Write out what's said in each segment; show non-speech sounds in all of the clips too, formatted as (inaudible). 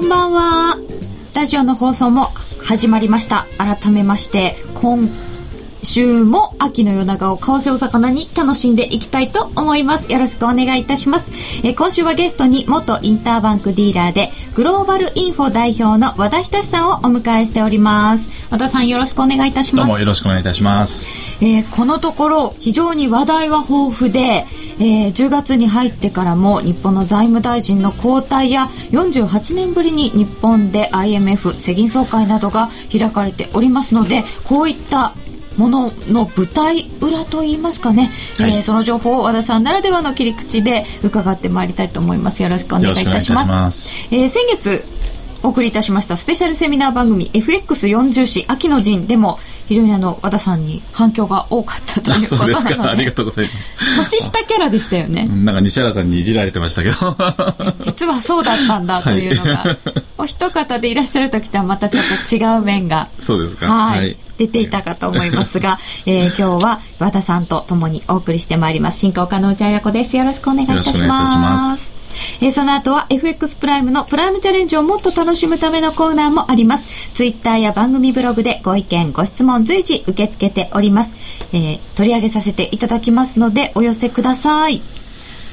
こんばんは。ラジオの放送も始まりました。改めまして今週も秋の夜長を為替お魚に楽しんでいきたいと思います。よろしくお願いいたします、えー、今週はゲストに元インターバンクディーラーでグローバルインフォ代表の和田仁さんをお迎えしております。和田さんよろしくお願いいたします。どうもよろしくお願いいたします、えー、このところ非常に話題は豊富で、えー、10月に入ってからも日本の財務大臣の交代や48年ぶりに日本で IMF 世銀総会などが開かれておりますのでこういったものの舞台裏といいますかね、はい、えー、その情報を和田さんならではの切り口で伺ってまいりたいと思います。よろしくお願いいたします。えー、先月お送りいたしましたスペシャルセミナー番組 FX40 誌秋の陣でも非常にあの和田さんに反響が多かったということなので。(laughs) ありがとうございます。年下キャラでしたよね。なんか西原さんにいじられてましたけど。(laughs) 実はそうだったんだというのが、はい、お一方でいらっしゃる時とはまたちょっと違う面が。そうですか。はい、はい出ていたかと思いますが、(laughs) えー、今日は和田さんと共にお送りしてまいります進行家の内彩子ですよろしくお願いいたしますえー、その後は FX プライムのプライムチャレンジをもっと楽しむためのコーナーもあります。ツイッターや番組ブログでご意見、ご質問随時受け付けております。えー、取り上げさせていただきますのでお寄せください。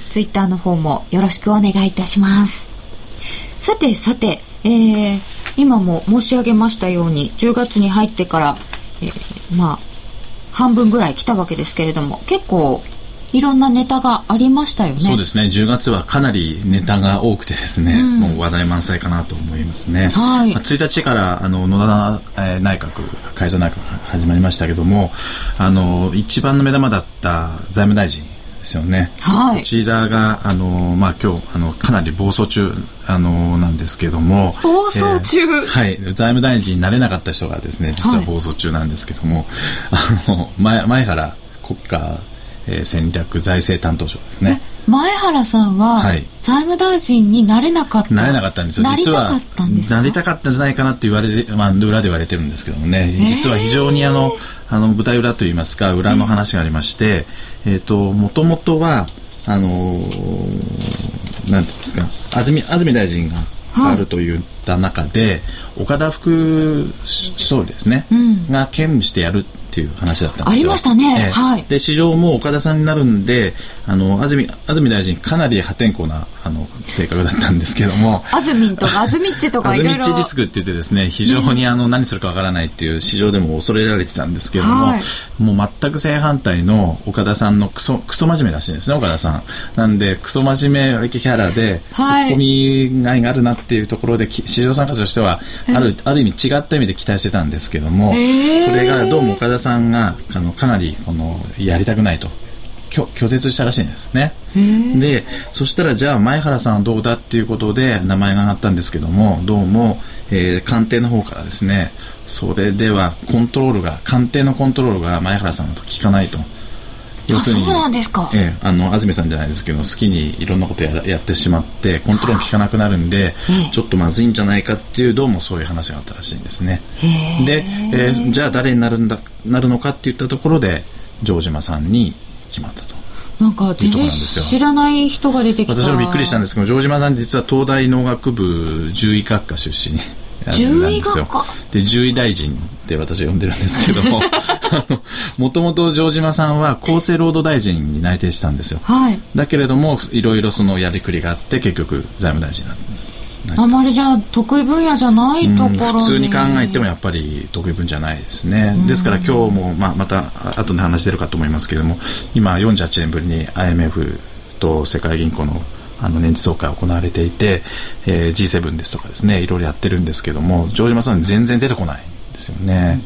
ツイッターの方もよろしくお願いいたします。さてさて、えー、今も申し上げましたように10月に入ってから、えー、まあ半分ぐらい来たわけですけれども結構いろんなネタがありましたよね。そうですね。10月はかなりネタが多くてですね、うん、もう話題満載かなと思いますね。はい。まあ、1日からあの野田、えー、内閣改造内閣始まりましたけども、あの一番の目玉だった財務大臣ですよね。はい。こちらがあのまあ今日あのかなり暴走中あのなんですけども、暴走中、えー、はい。財務大臣になれなかった人がですね、実は暴走中なんですけども、はい、あの前前原国家えー、戦略財政担当省ですね。前原さんは、財務大臣になれなかった。なれなかったんですよ。実はなりたかったんじゃないかなって言われて、まあ、裏で言われてるんですけどもね。実は非常にあのあの舞台裏といいますか裏の話がありまして、えー、ともともとはあのー、なんていうんですか安住安住大臣があるといった中で、岡田副総理ですね、うん、が兼務してやるっていう話だったんですよ。ありましたね。えー、はい。で、市場も岡田さんになるんで、あの、安住、安住大臣、かなり破天荒な、あの、性格だったんですけども。安住とか、安住っちとか (laughs) いろいろ。安住っちリスクって言ってですね、非常にあの、何するかわからないっていう市場でも恐れられてたんですけども、はい、もう全く正反対の岡田さんのクソ、クソ真面目らしいんですね、岡田さん。なんで、クソ真面目キャラで、ツッコミがいがあるなっていうところで、市場参加者としては、ある、ある意味違った意味で期待してたんですけども、それがどうも岡田さんが、あの、かなり、この、やりたくないと。拒絶したらしいんですね。でそしたらじゃあ前原さんはどうだっていうことで名前が上がったんですけどもどうも、えー、官邸の方からですねそれではコントロールが官邸のコントロールが前原さんと効かないと要するにそうなんですか、ええ、あの安住さんじゃないですけど好きにいろんなことややってしまってコントロール効かなくなるんで、ちょっとまずいんじゃないかっていうどうもそういう話があったらしいんですね。で、えー、じゃあ誰になるんだなるのかっていったところで城島さんに決まったと。なんか全然知らない人が出てきた。私もびっくりしたんですけど城島さん実は東大農学部獣医学科出身獣医学科？で獣医大臣って私は呼んでるんですけども。もともと城島さんは厚生労働大臣に内定したんですよ、はい、だけれどもいろいろそのやりくりがあって結局財務大臣なんですあまりじゃあ得意分野じゃないところに、普通に考えてもやっぱり得意分じゃないですね、ですから今日も、まあ、また後で話出るかと思いますけれども今48年ぶりに IMF と世界銀行のあの年次総会行われていて、えー、G7 ですとかですねいろいろやってるんですけども城島さん全然出てこない。んですよね。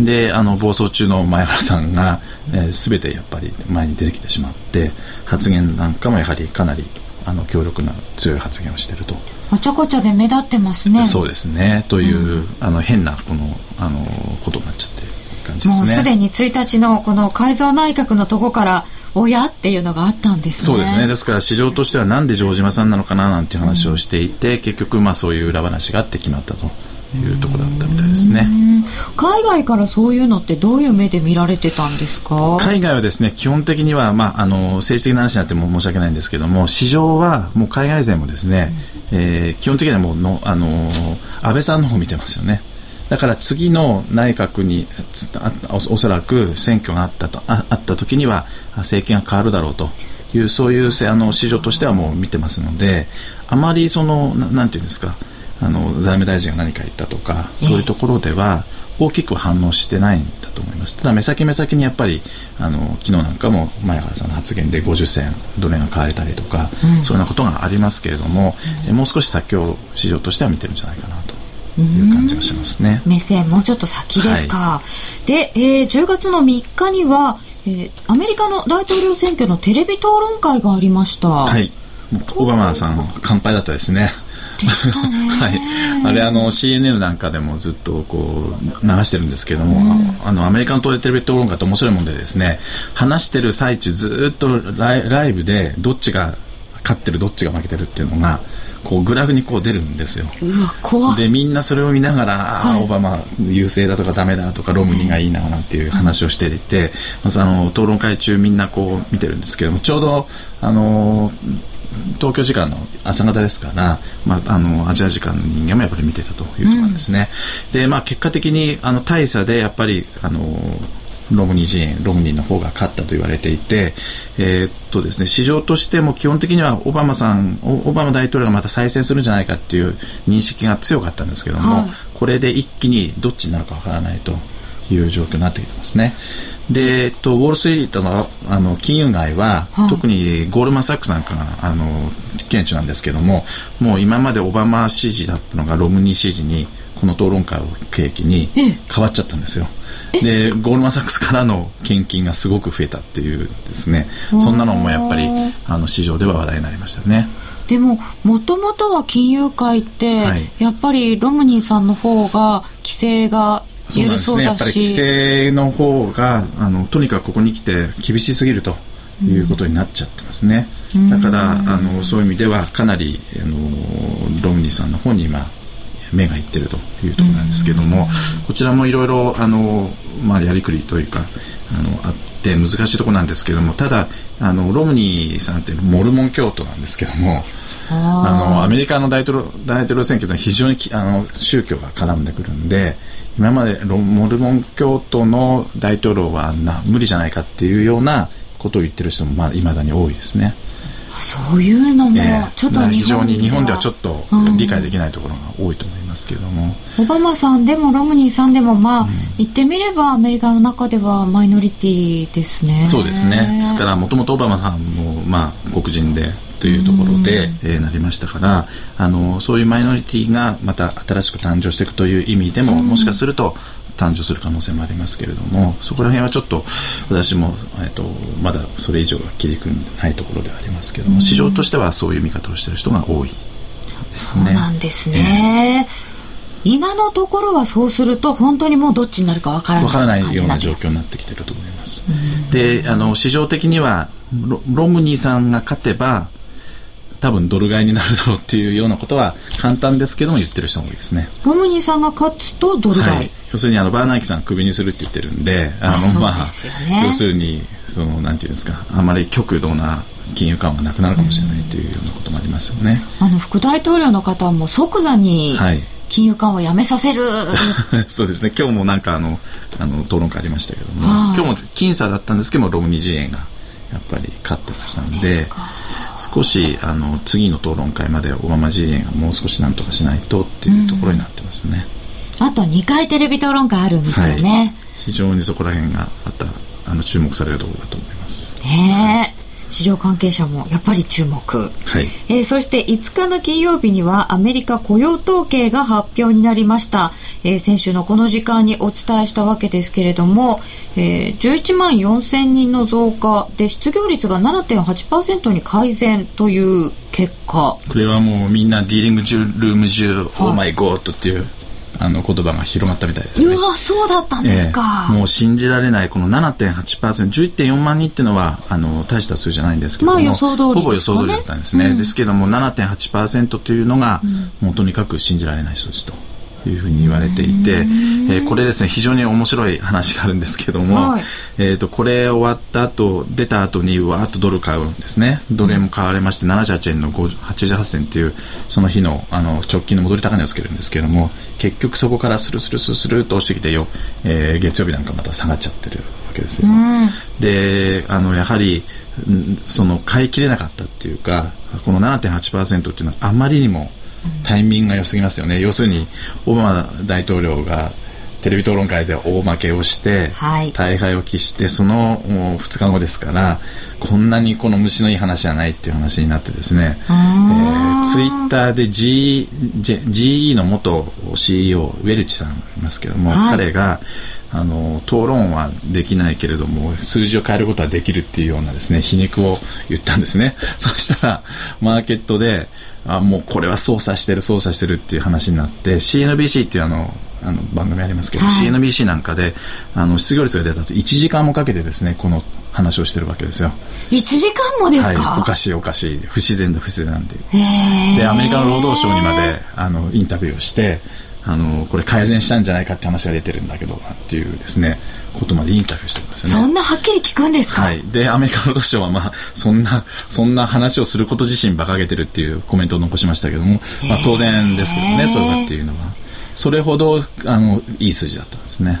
であの暴走中の前原さんが、えー、全てやっぱり前に出てきてしまって発言なんかもやはりかなりあの強力な強い発言をしていると。おちょこちょで目立ってますね。そうですねという、うん、あの変なこのあのことになっちゃってる感じですね。もうすでに1日のこの改造内閣のとこから親っていうのがあったんですね。そうですね。ですから市場としてはなんで城島さんなのかななんていう話をしていて、うん、結局まあそういう裏話があって決まったと。いうところだったみたいですね。海外からそういうのってどういう目で見られてたんですか？海外はですね、基本的には、まあ、あの、政治的な話になっても申し訳ないんですけども、市場はもう海外勢もですね、うん、えー、基本的にはもうの、あの、安倍さんの方見てますよね。だから次の内閣におそらく選挙があったとああった時には政権が変わるだろうというそういうあの市場としてはもう見てますのであまりそのなんていうんですかあの財務大臣が何か言ったとかそういうところでは大きく反応してないんだと思いますただ目先目先にやっぱりあの昨日なんかも前原さんの発言で50銭ドル円が買われたりとか、うん、そういうようなことがありますけれども、うん、もう少し先を市場としては見てるんじゃないかなという感じがしますね。目線もうちょっと先ですか。はい、で、えー、10月の3日には、えー、アメリカの大統領選挙のテレビ討論会がありました。はい。オバマさん乾杯だったですね。はい、あれあの CNN なんかでもずっとこう流してるんですけども、うん、あのアメリカのテレビ討論会って面白いもんでですね話してる最中ずっとライブでどっちが勝ってるどっちが負けてるっていうのがこうグラフにこう出るんですよ。でみんなそれを見ながら、はい、オバマ優勢だとかダメだとかロムニがいいななんていう話をしていて、まずあの討論会中みんなこう見てるんですけどもちょうどあの東京時間の朝方ですから、まあ、あのアジア時間の人間もやっぱり見てたというところですね。うん、でまあ、結果的にあの大差でやっぱりあのロムニー陣営ロムニーの方が勝ったと言われていて、えー、っとですね、市場としても基本的にはオバマさんオバマ大統領がまた再選するんじゃないかっていう認識が強かったんですけども、はい、これで一気にどっちになるかわからないという状況になってきてますね。で、えっと、ウォール・ストリートのあの金融街は、はい、特にゴールマン・サックスなんかがあの顕著なんですけどももう今までオバマ支持だったのがロムニー支持にこの討論会を契機に変わっちゃったんですよ。でゴールマン・サックスからの献金がすごく増えたっていうですね。そんなのもやっぱりあの市場では話題になりましたね。でももともとは金融界って、はい、やっぱりロムニーさんの方が規制が緩そうだし、ね、やっぱり規制の方があのとにかくここに来て厳しすぎるということになっちゃってますね、うん、だからあのそういう意味ではかなりあのロムニーさんの方に今目がいってるというところなんですけども、こちらもいろいろあの、まあ、やりくりというかあのあって難しいところなんですけどもただあのロムニーさんってモルモン教徒なんですけどもあのアメリカの大統領大統領選挙とは非常にあの宗教が絡んでくるんで今までモルモン教徒の大統領はな無理じゃないかっていうようなことを言ってる人もまあ未だに多いですね。そういうのもちょっと、えー、非常に日本ではちょっと理解できないところが多いと思いますけども、うん、オバマさんでもロムニーさんでもまあ、うん、言ってみればアメリカの中ではマイノリティですね。そうですね。ですからもともとオバマさんもまあ黒人でというところで、うん、えー、なりましたからあのそういうマイノリティがまた新しく誕生していくという意味でも、もしかすると誕生する可能性もありますけれどもそこら辺はちょっと私も、えーと、まだそれ以上は切り組んでないところではありますけども、市場としてはそういう見方をしている人が多いですね。そうなんですね、えー、今のところはそうすると本当にもうどっちになるかわからないからないような状況になってきていると思います。であの市場的にはロロムニーさんが勝てば多分ドル買いになるだろうっていうようなことは簡単ですけども言ってる人も多いですね。ロムニーさんが勝つとドル買い、はい、要するにあのバーナーキさんクビにするって言ってるんで、あのまあ、要するにそのなんていうんですか、あまり極度な金融緩和がなくなるかもしれないというようなこともありますよね。あの副大統領の方も即座に、はい。金融緩和やめさせる。(laughs) そうですね。今日もなんかあのあの討論会ありましたけども、今日も僅差だったんですけどもロムニ陣営がやっぱり勝ってましたんで少しあの次の討論会までオバマ陣営がもう少しなんとかしないとっていうところになってますね、うん、あと2回テレビ討論会あるんですよね、はい、非常にそこら辺がまたあの注目されるところだと思います。ね市場関係者もやっぱり注目、はい、えー、そして5日の金曜日にはアメリカ雇用統計が発表になりました、えー、先週のこの時間にお伝えしたわけですけれども、えー、11万4000人の増加で失業率が7.8%に改善という結果。これはもうみんなディーリングルーム中、オーマイゴートっていうあの言葉が広がったみたいですね。うわそうだったんですか、えー、もう信じられないこの 7.8%11.4 万人っていうのはあの大した数じゃないんですけども、まあ、予想通り、ね、ほぼ予想通りだったんですね、うん、ですけども7.8%というのが、うん、もうとにかく信じられない数字というふうに言われていて、えー、これですね非常に面白い話があるんですけども、はい、えーと、これ終わった後出た後にわーっとドル買うんですね。ドル円も買われまして78円の88銭っていうその日のあの直近の戻り高値をつけるんですけれども結局そこからスルスルスルスルと落ちてきてよ、えー、月曜日なんかまた下がっちゃってるわけですよ。であのやはりその買い切れなかったっていうかこの7.8%っていうのはあまりにもタイミングが良すぎますよね、要するにオバマ大統領がテレビ討論会で大負けをして、はい、大敗を喫してその2日後ですからこんなにこの虫のいい話じゃないっていう話になってですね、えー、ツイッターで G GE の元 CEO ウェルチさんいますけども、はい、彼があの討論はできないけれども数字を変えることはできるっていうようなですね皮肉を言ったんですね。(laughs) そしたらマーケットであもうこれは操作してる操作してるっていう話になって CNBC っていうあのあの番組ありますけど、はい、CNBC なんかであの失業率が出たと1時間もかけてですねこの話をしてるわけですよ。1時間もですか、はい、おかしいおかしい。不自然だ不自然なんででアメリカの労働省にまであのインタビューをしてあのこれ改善したんじゃないかって話が出てるんだけどっていうですねことまでインタビューしてるんですよね。そんなはっきり聞くんですか、はい、でアメリカ労働省は、まあ、そんなそんな話をすること自身馬鹿げてるっていうコメントを残しましたけども、まあ、当然ですけどねそれがっていうのは。それほどあのいい数字だったんですね。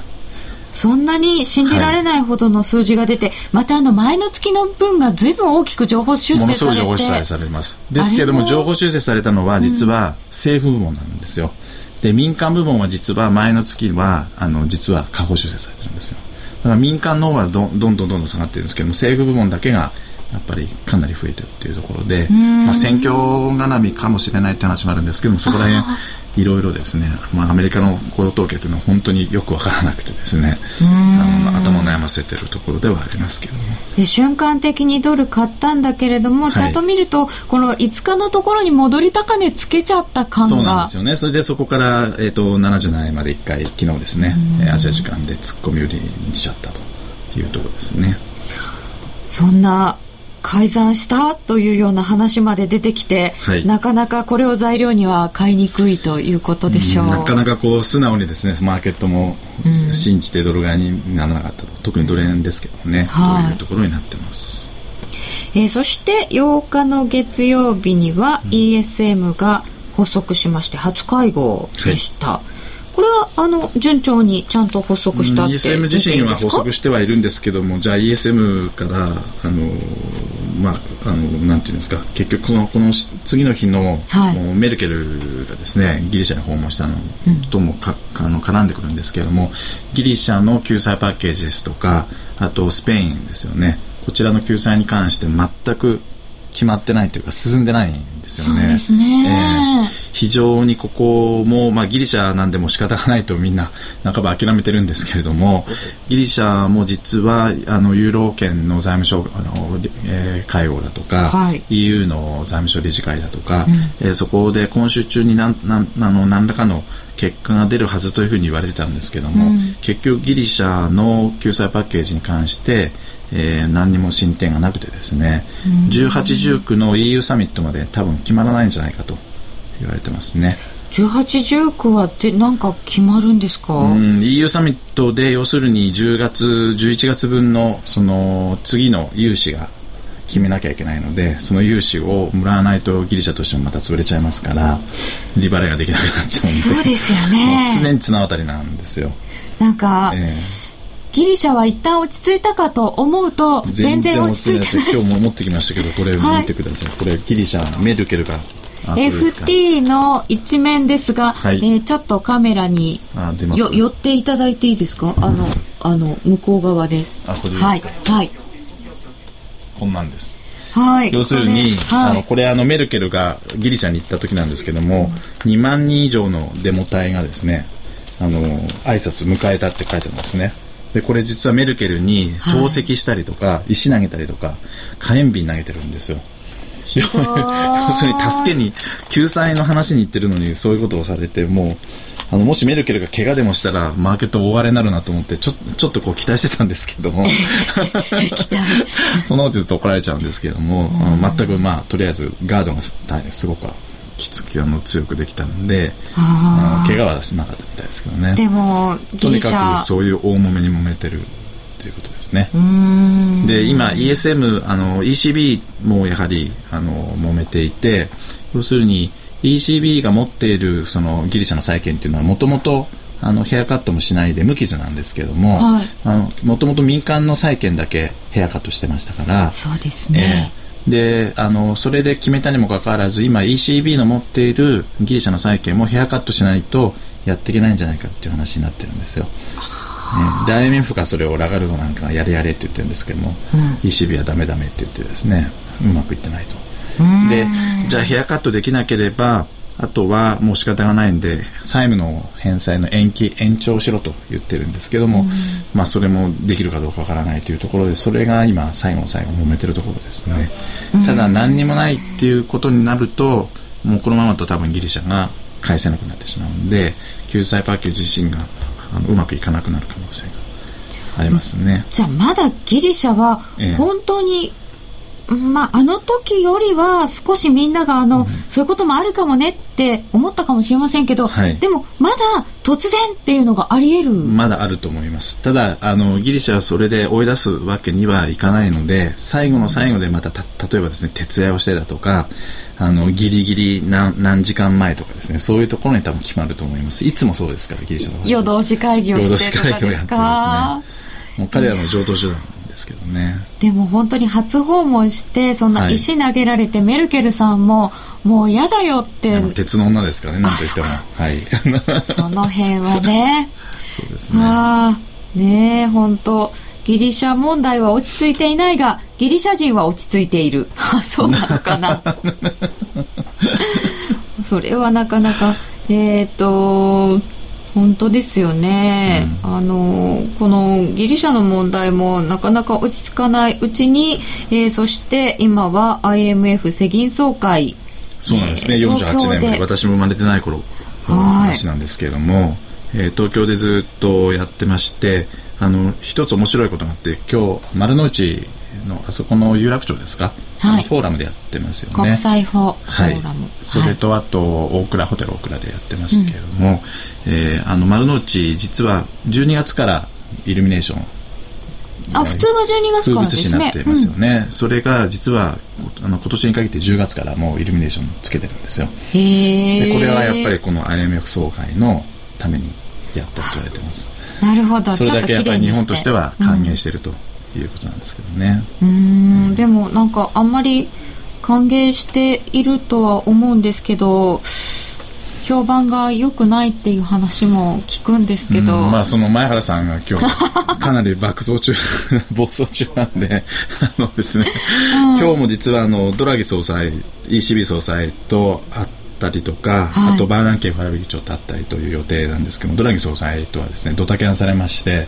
そんなに信じられないほどの数字が出て、はい、またあの前の月の分がずいぶん大きく情報修正されてものすごい情報修正されます。ですけども情報修正されたのは実は政府部門なんですよ、うんで民間部門は実は前の月はあの実は下方修正されてるんですよ。だから民間の方はどどんどんどんどん下がってるんですけども政府部門だけがやっぱりかなり増えてるっていうところで、まあ、選挙絡みかもしれないって話もあるんですけどもそこら辺いろいろですね、まあ、アメリカの雇用統計というのは本当によく分からなくてですねあの頭を悩ませてるところではありますけど。もで瞬間的にドル買ったんだけれども、はい、ちゃんと見るとこの5日のところに戻り高値つけちゃった感が。そうなんですよね。それでそこから、えーと、77円まで1回昨日ですねアジア時間で突っ込み売りにしちゃったというところですね。そんな改ざんしたというような話まで出てきて、はい、なかなかこれを材料には買いにくいということでしょう、うん、なかなかこう素直にですねマーケットも信じてドル買いにならなかったと、うん、特にドル円ですけどね、はい、というところになってます。えー、そして8日の月曜日には ESM が発足しまして初会合でした。はいこれはあの順調にちゃんと発足したって ESM 自身は発足してはいるんですけどもじゃあ ESM からあのまあ、あのなんていうんですか結局このこの次の日の、はい、メルケルがですねギリシャに訪問したのともか、うん、あの絡んでくるんですけれどもギリシャの救済パッケージですとかあとスペインですよね。こちらの救済に関して全く決まってないというか進んでないんですよね。そうですね、えー、非常にここも、まあ、ギリシャなんでも仕方がないとみんな半ば諦めてるんですけれどもギリシャも実はあのユーロ圏の財務省あの、えー、会合だとか、はい、EU の財務省理事会だとか、うん、えー、そこで今週中に何何あの何らかの結果が出るはずというふうに言われてたんですけども、うん、結局ギリシャの救済パッケージに関してえー、何にも進展がなくてですね、18、19の EU サミットまで多分決まらないんじゃないかと言われてますね。18、19はって何か決まるんですか、うん、EU サミットで要するに10月、11月分のその次の融資が決めなきゃいけないのでその融資をもらわないとギリシャとしてもまた潰れちゃいますから利払いができなくなっちゃうんで。そうですよね。(laughs) 常に綱渡りなんですよ。なんか、えーギリシャは一旦落ち着いたかと思うと全然落ち着いてない。今日も持ってきましたけどこれ見てください、はい、これギリシャメルケルが FT の一面ですが、はい、えー、ちょっとカメラによ寄っていただいていいですか？あのあの向こう側です。あこれですか？はい、はい、こんなんです。はい、要するに、はい、あのこれあのメルケルがギリシャに行った時なんですけども、うん、2万人以上のデモ隊がですねあの挨拶迎えたって書いてますねでこれ実はメルケルに投石したりとか、はい、石投げたりとか火炎瓶投げてるんですよ。要するに助けに救済の話に言ってるのにそういうことをされてもうあのもしメルケルが怪我でもしたらマーケット大荒れになるなと思ってちょちょっとこう期待してたんですけども。(laughs) (laughs) そのうちずっと怒られちゃうんですけども、全くまあとりあえずガードがすごくきつきあの強くできたんで怪我はしなかったみたいですけどね。でもとにかくそういう大揉めに揉めてるということですね。で今 ESM あの ECB もやはりあの揉めていて要するに ECB が持っているそのギリシャの債券というのはもともとあのヘアカットもしないで無傷なんですけどももともと民間の債券だけヘアカットしてましたからそうですね、えーであのそれで決めたにもかかわらず今 ECB の持っているギリシャの債券もヘアカットしないとやっていけないんじゃないかっていう話になってるんですよ。ね、で IMF がそれをラガルドなんかがやれやれって言ってるんですけども、うん、ECB はダメダメって言ってですねうまくいってないと。でじゃあヘアカットできなければあとはもう仕方がないんで債務の返済の延期延長しろと言ってるんですけども、うん、まあ、それもできるかどうかわからないというところでそれが今最後の最後揉めてるところですね、うん、ただ何にもないっていうことになるともうこのままと多分ギリシャが返せなくなってしまうんで救済パッケージ自身があのうまくいかなくなる可能性がありますね、じゃあまだギリシャは本当にまあ、あの時よりは少しみんながあの、うん、そういうこともあるかもねって思ったかもしれませんけど、はい、でもまだ突然っていうのがあり得る。まだあると思います。ただあのギリシャはそれで追い出すわけにはいかないので最後の最後でまた例えばですね徹夜をしてだとかあのギリギリ何何時間前とかですねそういうところに多分決まると思います。いつもそうですからギリシャの夜通し会議をしてとかですか？夜通し会議をやってますね。もう彼らの常套手段ですけどね。でも本当に初訪問してそんな石投げられて、はい、メルケルさんももう嫌だよって。鉄の女ですからねなんと言っても。はい。その辺はね。(laughs) そうですね。ああねえ本当。ギリシャ問題は落ち着いていないがギリシャ人は落ち着いている。あそうなのかな。(laughs) それはなかなか。えっ、ー、と本当ですよね、うん、あのこのギリシャの問題もなかなか落ち着かないうちに、えー、そして今は IMF 世銀総会。そうなんですね、えー、48年前私も生まれてない頃の話なんですけれども、えー、東京でずっとやってましてあの一つ面白いことがあって今日丸の内のあそこの有楽町ですか、はい、フォーラムでやってますよね。国際フォーラム、はい、それとあと大倉ホテル大倉でやってますけれども、うん、えー、あの丸の内実は12月からイルミネーションあ普通は12月からですね。になってますよね、うん、それが実はあの今年に限って10月からもうイルミネーションつけてるんですよ。でこれはやっぱりこの IMF 総会のためにやったと言われてます。なるほど。それだけやっぱり日本としては歓迎してると、いうことなんですけどね。うん。でもなんかあんまり歓迎しているとは思うんですけど評判が良くないっていう話も聞くんですけど、まあその前原さんが今日 (laughs) かなり爆走中暴走中なんで (laughs) あのですね、うん、今日も実はあのドラギ総裁 ECB 総裁と会ってったりとか、はい、あとバーナンケファル議長と会ったりという予定なんですけどドラギ総裁とはですねドタキャンされまして、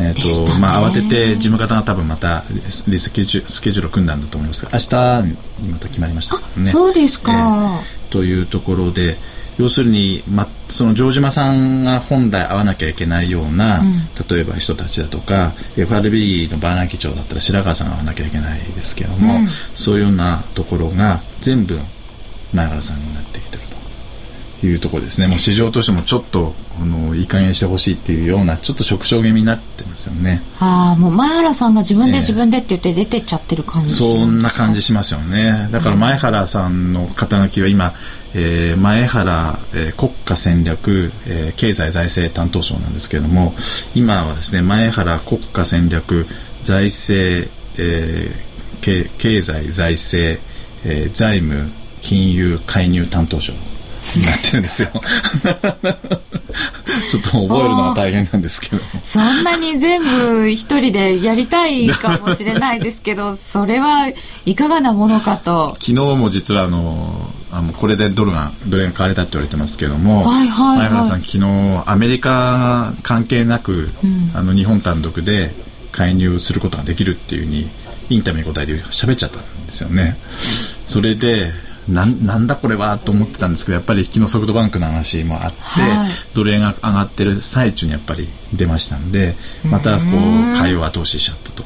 えーとまあ、慌てて事務方が多分またリスケジュスケジュールを組んだんだと思いますが明日にまた決まりましたね。そうですか、えー、というところで要するに、ま、その城島さんが本来会わなきゃいけないような、うん、例えば人たちだとか FRB のバーナー議長だったら白川さんが会わなきゃいけないですけども、うん、そういうようなところが全部前原さんになっていうところですね。もう市場としてもちょっとあのいい加減してほしいっていうようなちょっと縮小気味になってますよね。ああもう前原さんが自分で自分でって言って出てっちゃってる感じ、えー、そんな感じしますよね。だから前原さんの肩書きは今、えー、前原、えー、国家戦略、えー、経済財政担当省なんですけれども今はですね前原国家戦略財政、えー、経済財政、えー、財務金融介入担当省になってるんですよ。(laughs) ちょっと覚えるのが大変なんですけど。そんなに全部一人でやりたいかもしれないですけど (laughs) それはいかがなものかと。昨日も実はあのあのこれでドルがドルが買われたって言われてますけども、はいはいはい、前原さん昨日アメリカ関係なく、うん、あの日本単独で介入することができるっていうふうにインタビューに答えて喋っちゃったんですよね、それでななんだこれはと思ってたんですけどやっぱり昨日ソフトバンクの話もあって、はい、ドル円が上がってる最中にやっぱり出ましたんでまたこう買いを後押ししちゃったと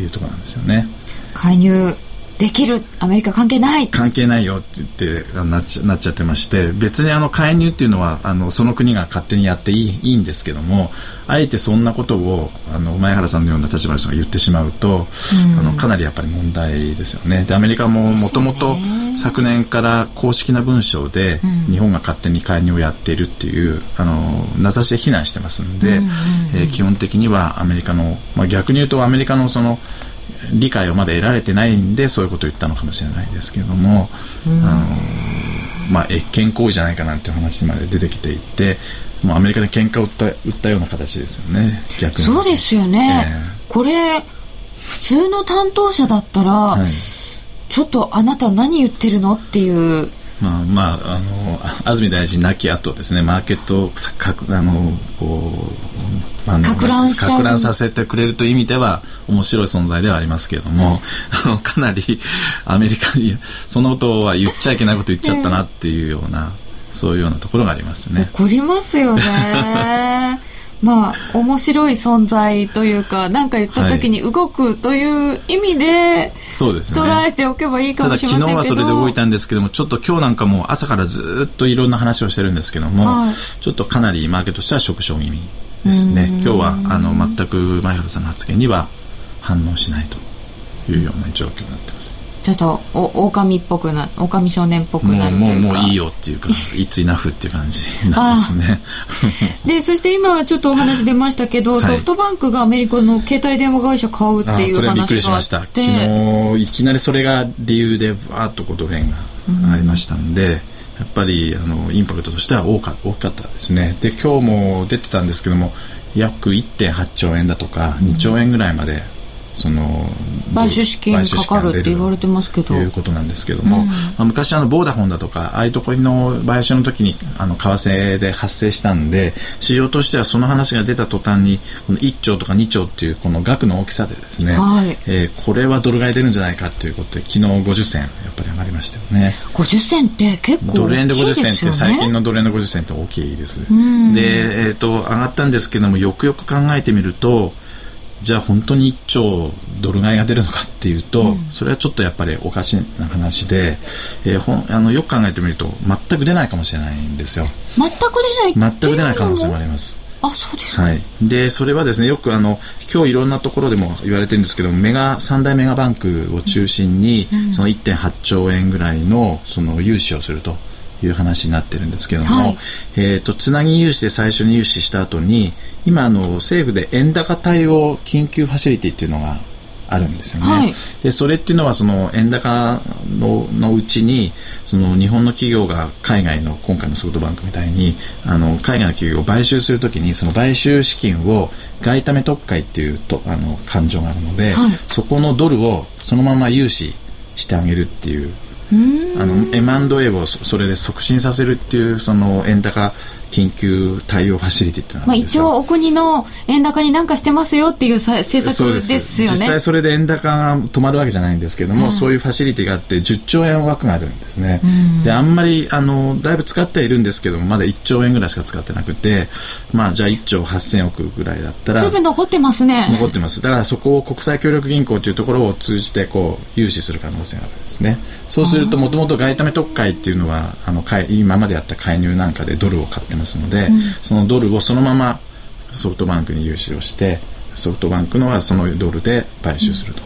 いうところなんですよね。介入できるアメリカ関係ない。関係ないよって言ってなっちゃなっちゃってまして別にあの介入っていうのはあのその国が勝手にやっていいいいんですけどもあえてそんなことをあの前原さんのような立場の人が言ってしまうと、うん、あのかなりやっぱり問題ですよね。でアメリカももともと昨年から公式な文章で日本が勝手に介入をやっているっていうあの名指しで非難してますんで、うんうんうん、えー、基本的にはアメリカの、まあ、逆に言うとアメリカのその理解をまだ得られてないんでそういうことを言ったのかもしれないですけれども、うん、あのまあ、越権行為じゃないかなっていう話まで出てきていてもうアメリカで喧嘩を売った売ったような形ですよね逆に。そうですよね、えー、これ普通の担当者だったら、はい、ちょっとあなた何言ってるのっていう。まあまあ、あの安住大臣亡き後ですねマーケットをかあのこう、か乱か乱させてくれるという意味では面白い存在ではありますけれども、うん、(laughs) かなりアメリカにそのことは言っちゃいけないこと言っちゃったなっていうような、そういうようなところがありますね。怒りますよね (laughs) まあ、面白い存在というか、何か言った時に動くという意味で、そうですね。捉えておけばいいかもしれませんけど。ただ昨日はそれで動いたんですけども、ちょっと今日なんかも朝からずっといろんな話をしてるんですけども、はい、ちょっとかなりマーケットとしては縮小気味ですね。今日は、あの、全く前原さんの発言には反応しないというような状況になってます。ちょっとお狼っぽくな狼少年っぽくなるというか。もうもういいよっていうかいついなふっていう感じになってますね。でそして今はちょっとお話出ましたけど、はい、ソフトバンクがアメリカの携帯電話会社買うっていう話があって。びっくりしました。昨日いきなりそれが理由でわーっとこうドル円がありましたんで、うん、やっぱりあのインパクトとしては大か大きかったですね。で今日も出てたんですけども約1.8兆円だとか2兆円ぐらいまでその買収資金かかるって言われてますけど。いうことなんですけども、うん、まあ、昔あのボーダフォンだとかああいうところの買収の時にあの為替で発生したんで市場としてはその話が出た途端にこの1兆とか2兆っていうこの額の大きさでですね、はい、えー、これはドル買い出るんじゃないかということで昨日50銭やっぱり上がりましたよね。50銭って結構、ね、ドル円で50銭って最近のドル円で50銭って大きいです、で、えーと上がったんですけどもよくよく考えてみるとじゃあ本当に1兆ドル買いが出るのかっていうと、うん、それはちょっとやっぱりおかしな話で、えー、ほんあのよく考えてみると全く出ないかもしれないんですよ。全く出ない？全く出ない可能性もあります。あそうですか、はい、でそれはですねよくあの今日いろんなところでも言われてるんですけどメガ三大メガバンクを中心に、うん、その1.8兆円ぐらいのその融資をするという話になってるんですけども、はい、えーと、つなぎ融資で最初に融資した後に今あの政府で円高対応緊急ファシリティっていうのがあるんですよね、はい、でそれっていうのはその円高ののうちにその日本の企業が海外の今回のソフトバンクみたいにあの海外の企業を買収するときにその買収資金を外為特会っていうとあの感情があるので、はい、そこのドルをそのまま融資してあげるっていうあの M&A をそれで促進させるっていうその円高緊急対応ファシリティってまあ、一応お国の円高に何かしてますよっていう政策ですよね。実際それで円高が止まるわけじゃないんですけども、うん、そういうファシリティがあって10兆円枠があるんですね、うん、であんまりあのだいぶ使ってはいるんですけどもまだ1兆円ぐらいしか使ってなくてまあじゃあ1兆8000億ぐらいだったらずいぶん残ってますね。残ってます。だからそこを国際協力銀行というところを通じてこう融資する可能性があるんですね。そうするともともと外為特会っていうのはあの今までやった介入なんかでドルを買ってますので、うん、そのドルをそのままソフトバンクに融資をしてソフトバンクのはそのドルで買収すると。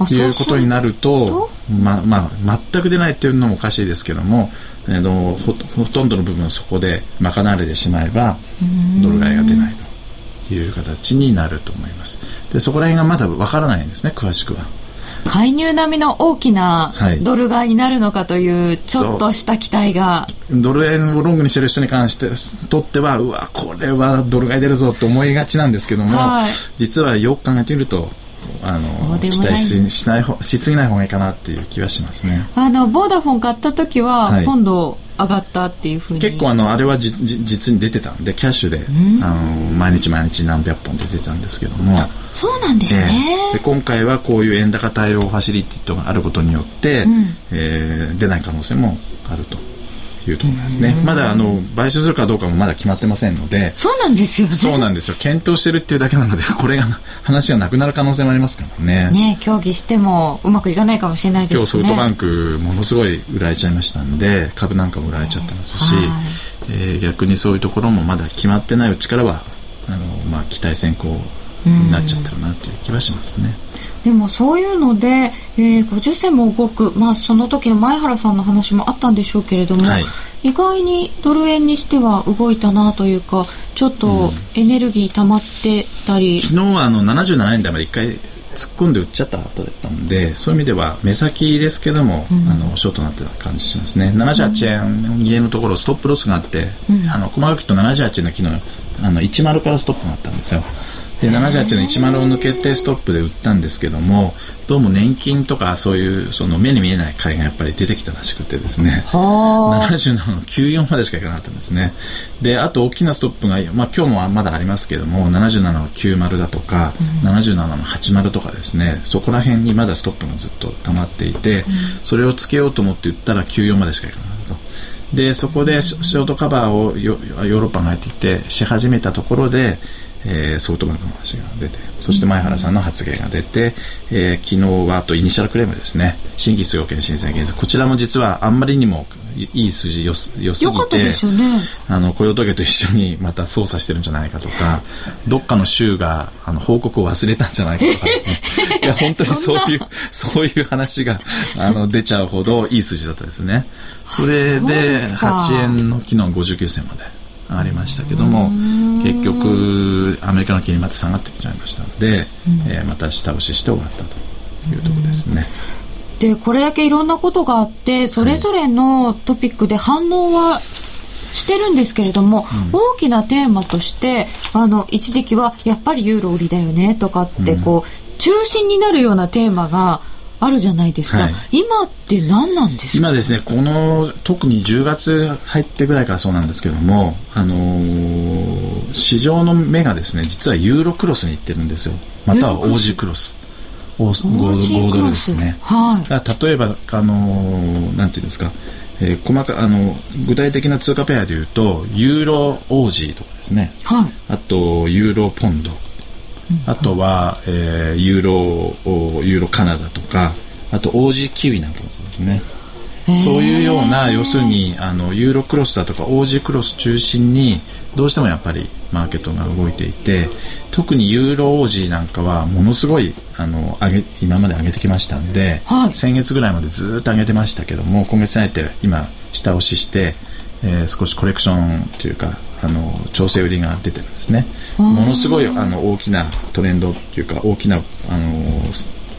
うん、いうことになるとままあ、全く出ないっていうのもおかしいですけども、えー、ほほとんどの部分そこで賄われてしまえばドル買いが出ないという形になると思います。でそこら辺がまだわからないんですね詳しくは。介入並みの大きなドル買いになるのかというちょっとした期待が、はい、ドル円をロングにしてる人に関してとってはうわこれはドル買い出るぞと思いがちなんですけども、はい、実はよく考えてみるとあの期待ししないしすぎない方がいいかなっていう気はしますね。あのボーダフォン買った時は、はい、今度上がったっていうふうに。結構あのあれは実実に出てたんでキャッシュで、あの毎日毎日何百本で出てたんですけども。そうなんですね、えー、で今回はこういう円高対応ファシリティとがあることによって、うん、えー、出ない可能性もあるといいうところですね。まだあの買収するかどうかもまだ決まってませんので。そうなんですよね。そうなんですよ。検討してるっていうだけなので、(laughs) これが話がなくなる可能性もありますからね。ね、協議してもうまくいかないかもしれないですね。今日ソフトバンクものすごい売られちゃいましたんで、株なんかも売られちゃってますし、えー、逆にそういうところもまだ決まってないうちからはあのまあ期待先行になっちゃってるなという気はしますね。でもそういうので、えー、50銭も動く、まあ、その時の前原さんの話もあったんでしょうけれども、はい、意外にドル円にしては動いたなというかちょっとエネルギー溜まってたり、うん、昨日はあの77円台まで1回突っ込んで売っちゃった後だったんでそういう意味では目先ですけども、うん、あのショートになってた感じしますね。78円家のところストップロスがあって、うん、あの細かくと78円の昨日あの10からストップがあったんですよで78の10を抜けてストップで売ったんですけどもどうも年金とかそういうその目に見えない買いがやっぱり出てきたらしくてですね。77の94までしかいかなかったんですね。であと大きなストップが、まあ、今日もまだありますけども77の90だとか、うん、77の80とかですね。そこら辺にまだストップがずっと溜まっていて、うん、それをつけようと思って売ったら94までしかいかなかったと。でそこでショートカバーをヨーロッパが入ってきてし始めたところでえー、ソフトバンクの話が出てそして前原さんの発言が出て、えー、昨日はあと initial claim ですね。新規失業保険申請件数。こちらも実はあんまりにもいい数字よすよすぎて、ね、あの雇用統計と一緒にまた操作してるんじゃないかとかどっかの州があの報告を忘れたんじゃないかとかですね。(laughs) いや本当にそういうそういう話があの出ちゃうほどいい数字だったですね。それで8円の昨日59銭まで。上がりましたけども結局アメリカの金利また下がってきちゃいましたので、えー、また下押しして終わったというところですね。でこれだけいろんなことがあってそれぞれのトピックで反応はしてるんですけれども、うん、大きなテーマとしてあの一時期はやっぱりユーロ売りだよねとかってこう、うん、中心になるようなテーマがあるじゃないですか、はい、今って何なんですか？今ですねこの特に10月入ってぐらいからそうなんですけども、あのー、市場の目がですね実はユーロクロスに行ってるんですよ。またはオージークロス。5ドルですね、はい、例えば、あのー、なんていうんですか。えー、細かあの具体的な通貨ペアでいうとユーロオージーとかですね、はい、あとユーロポンドあとは、えー、ユーロユーロカナダとかあとオージーキウイなんかもそうですね。そういうような要するにあのユーロクロスだとかオージークロス中心にどうしてもやっぱりマーケットが動いていて特にユーロオージーなんかはものすごいあの上げ今まで上げてきましたんで、はい、先月ぐらいまでずっと上げてましたけども今月に入って今下押しして、えー、少しコレクションというかあの調整売りが出てるんですね。ものすごいあの大きなトレンドというか大きなあの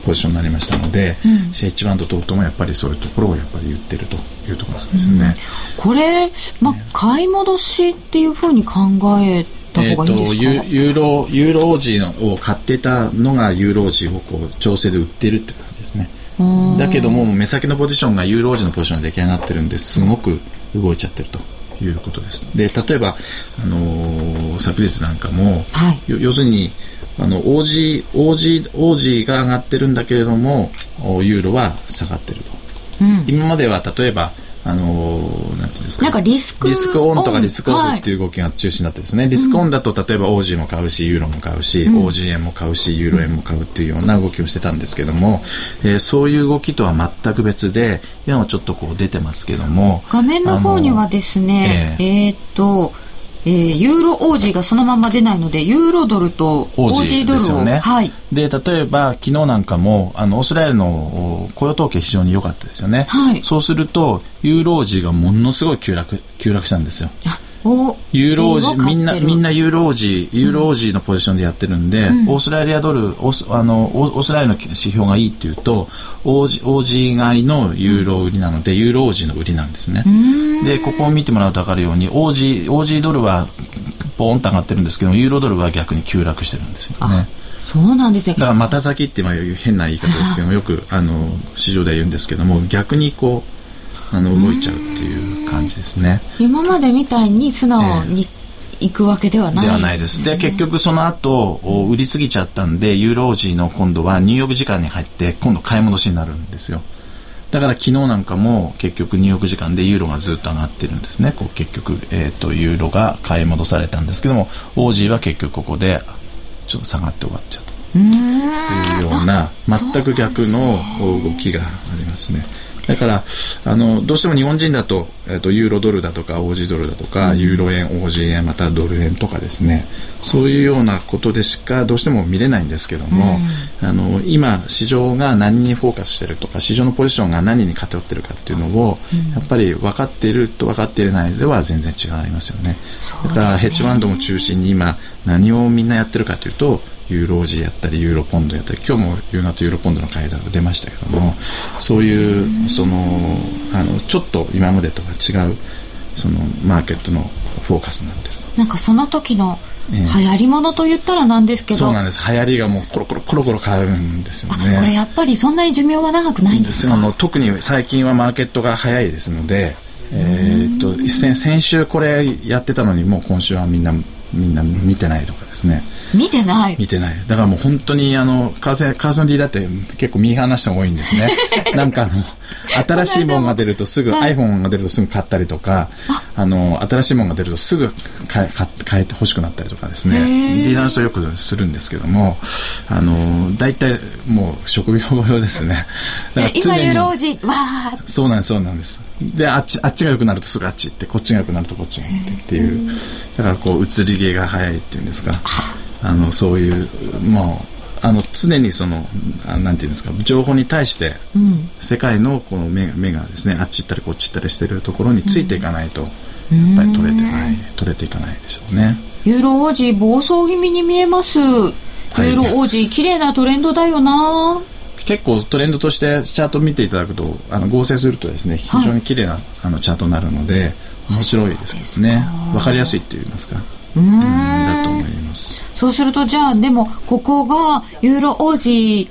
ポジションになりましたので、うん、シェイチバンド等々もやっぱりそういうところをやっぱり言ってるというところですよね、うん、これ、まあ、買い戻しっていうふうに考えた方がいいんですか、えー、ユーロユーロオージーを買ってたのがユーロオージーをこう調整で売ってるって感じですね。だけども目先のポジションがユーロオージーのポジションが出来上がってるんですごく動いちゃってるということです。で例えば、あのー、昨日なんかも、はい、要するにあの OG, OG, OG が上がってるんだけれどもユーロは下がってると、うん、今までは例えばあのなんていうんですか、なんかリスクリスクオンとかリスクオフっていう動きが中心だったですね、はい、リスクオンだと例えば OG も買うしユーロも買うし、うん、OG 円も買うしユーロ円も買うっていうような動きをしてたんですけども、えー、そういう動きとは全く別で今はちょっとこう出てますけども画面の方にはですねえー、えー、っとえー、ユーロオージーがそのまま出ないのでユーロドルとオージードルを、ね、はい、で例えば昨日なんかもあのオーストラリアの雇用統計非常に良かったですよね、はい、そうするとユーロオージーがものすごい急落急落したんですよユーロージみんなみんなユーロージユーロージのポジションでやってるんで、うん、オーストラリアドルオーあのオーストラリアの指標がいいっていうとオージオージ買いのユーロ売りなので、ユーロージの売りなんですね。でここを見てもらうと分かるようにオージオージドルはポーンと上がってるんですけどユーロドルは逆に急落してるんですよね。そうなんですね。だからまた先っていう変な言い方ですけど (laughs) よくあの市場では言うんですけども逆にこうあの動いちゃうっていう感じですね。今までみたいに素直に、行くわけではない、ではないです。で、結局その後、売りすぎちゃったんで、ユーロージーの今度はニューヨーク時間に入って、今度買い戻しになるんですよ。だから昨日なんかも結局ニューヨーク時間でユーロがずっと上がってるんですねこう結局、えーと、ユーロが買い戻されたんですけどもオージーは結局ここでちょっと下がって終わっちゃったというような全く逆の動きがありますね。だからあのどうしても日本人だと,、えーと、ユーロドルだとかオージードルだとか、うん、ユーロ円オージー円またドル円とかですね。そういうようなことでしかどうしても見れないんですけども、うん、あの今市場が何にフォーカスしてるとか市場のポジションが何に偏ってるかっていうのを、うん、やっぱり分かっていると分かっていないでは全然違いますよね。ね。だからヘッジファンドも中心に今何をみんなやってるかというとユーロージやったりユーロポンドやったり今日もユーナとユーロポンドの会談が出ましたけどもそういうそのあのちょっと今までとは違うそのマーケットのフォーカスになってるなんかその時の流行りものと言ったらなんですけど、そうなんです。流行りがもうコロコロコロコロ変わるんですよね。これやっぱりそんなに寿命は長くないんですか？あの特に最近はマーケットが早いですのでえー、っと先週これやってたのにもう今週はみんなみんな見てないとかですね見てない。見てない。だからもう本当にあのカーセンカーセン D だって結構見放した方が多いんですね。(laughs) なんかあの新しいものが出るとすぐ、はい、iPhone が出るとすぐ買ったりとかあ。の新しいものが出るとすぐ買変えてほしくなったりとかですね。ディーラーの人よくするんですけどもあの大体もう職業用ですね。だから今ユーロージわーそうなんですそうなんです。であっちあっちが良くなるとすぐあっち行ってこっちが良くなるとこっちに行ってっていう。だからこう移り毛が早いっていうんですか。あのそういうもうあの常にそのあなんていうんですか情報に対して、うん、世界のこの目目がですねあっち行ったりこっち行ったりしてるところについていかないと、うん、やっぱり取れてない取れていかないでしょうね。ユーロ王子暴走気味に見えます。ユーロ王子綺麗なトレンドだよな。結構トレンドとしてチャート見ていただくとあの合成するとですね非常に綺麗な、はい、あのチャートになるので面白いですけどね分かりやすいって言いますかうん。だと思います。そうするとじゃあでもここがユーロ王子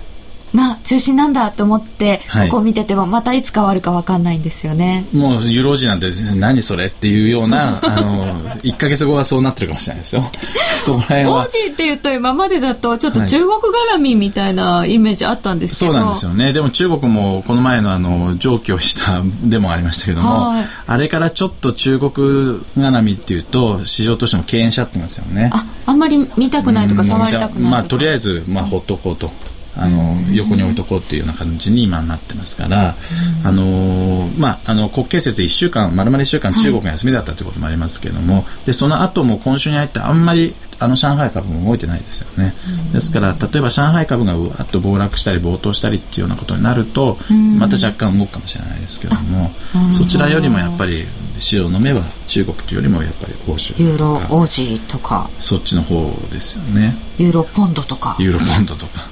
が中心なんだと思って、ここを見ててもまたいつ変わるか分かんないんですよね。もうユーロ時なんて何それっていうような (laughs) あの1か月後はそうなってるかもしれないですよ。(laughs) そこら王子っていうと今までだとちょっと中国絡みみたいなイメージあったんですけど、はい、そうなんですよね。でも中国もこの前のあの上京したでもありましたけども、はい、あれからちょっと中国絡みっていうと市場としても敬遠しちゃってますよね。ああんまり見たくないとか触りたくないまあとりあえずまあほっとこうとあの横に置いとこうっていうような感じに今なってますから、あのまあ、あの国慶節で1週間丸々1週間中国が休みだったということもありますけれども、でその後も今週に入ってあんまりあの上海株も動いてないですよね、ですから例えば上海株がうわっと暴落したり暴騰したりっていうようなことになると、また若干動くかもしれないですけども、そちらよりもやっぱり市場の目は中国というよりもやっぱり欧州ユーロ王子とか。そっちの方ですよね。ユーロポンドとか。ユーロポンドとか。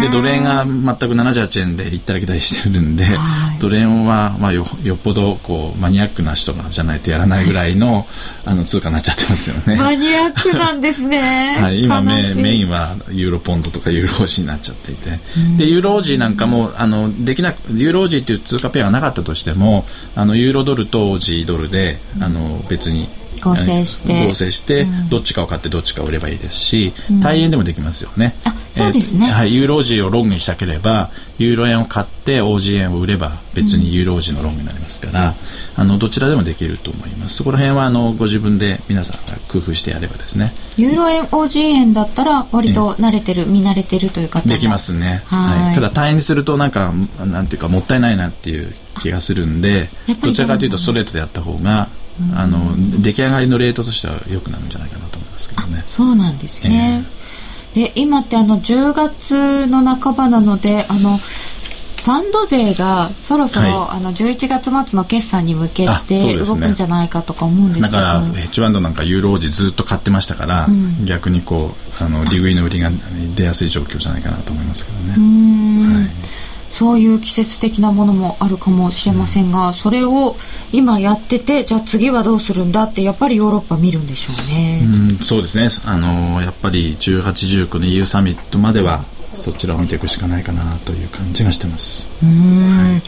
でドル円が全く78円で行ったり来たりしてるんで、はい、ドル円はまあよよっぽどこうマニアックな人がじゃないとやらないぐらいのあの通貨になっちゃってますよね。マニアックなんですね。(laughs) はい今メメインはユーロポンドとかユーロ王子になっちゃっていて。でユーロ王子なんかもあのできなくユーロ王子っていう通貨ペアがなかったとしてもあのユーロドルと王子ドルであの別に合成して合成して、どっちかを買ってどっちかを売ればいいですし、対円でもできますよね。あそうですね、えー、はい、ユーロジーをロングにしたければユーロ円を買って OG 円を売れば別にユーロジーのロングになりますから、うん、あのどちらでもできると思います。そこら辺はあのご自分で皆さんが工夫してやればですね。ユーロ円 OG 円だったら割と慣れてる、見慣れてるという方できますね。はい、ただ単円にするとなんかなんていうかもったいないなっていう気がするんでどちらかというとストレートでやった方があの出来上がりのレートとしては良くなるんじゃないかなと思いますけどね。そうなんですね、えー、で今ってあの10月の半ばなのであのファンド税がそろそろ、はい、あの11月末の決算に向けて動くんじゃないかとか思うんですだからヘッジファンドなんかユーロ王子ずっと買ってましたから、うん、逆にこうあの利食いの売りが出やすい状況じゃないかなと思いますけどね。はいそういう季節的なものもあるかもしれませんが、うん、それを今やっててじゃあ次はどうするんだってやっぱりヨーロッパ見るんでしょうね。うん、そうですねあのやっぱり1819の EU サミットまではそちらを見ていくしかないかなという感じがしてます。うん、はい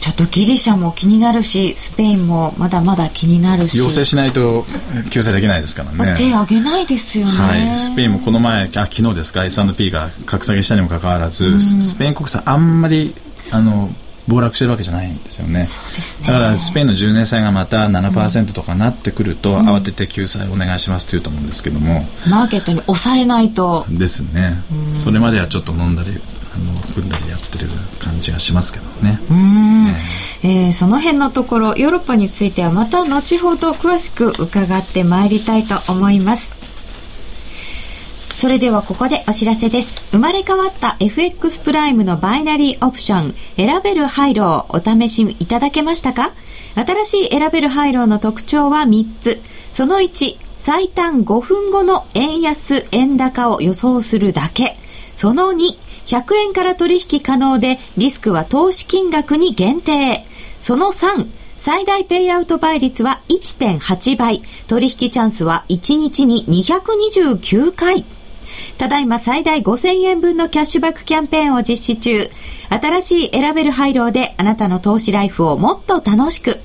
ちょっとギリシャも気になるしスペインもまだまだ気になるし要請しないと救済できないですからね手挙げないですよね、はい、スペインもこの前あ昨日ですか？S&P が格下げしたにもかかわらず、うん、スペイン国債あんまりあの暴落してるわけじゃないんですよね。ね。だからスペインの10年債がまた7%とかなってくると、うん、慌てて救済お願いしますって言うと思うんですけども。マーケットに押されないと。ですね。それまではちょっと飲んだり、あの、組んだりやってる感じがしますけどね。うん。ええー、その辺のところ、ヨーロッパについてはまた後ほど詳しく伺ってまいりたいと思います。それではここでお知らせです。生まれ変わった FX プライムのバイナリーオプション、選べる廃炉をお試しいただけましたか？新しい選べる廃炉の特徴は3つ。その1、最短5分後の円安、円高を予想するだけ。その2、100円から取引可能でリスクは投資金額に限定。その3、最大ペイアウト倍率は1.8倍。取引チャンスは1日に229回。ただいま最大5000円分のキャッシュバックキャンペーンを実施中。新しい選べる配慮であなたの投資ライフをもっと楽しく。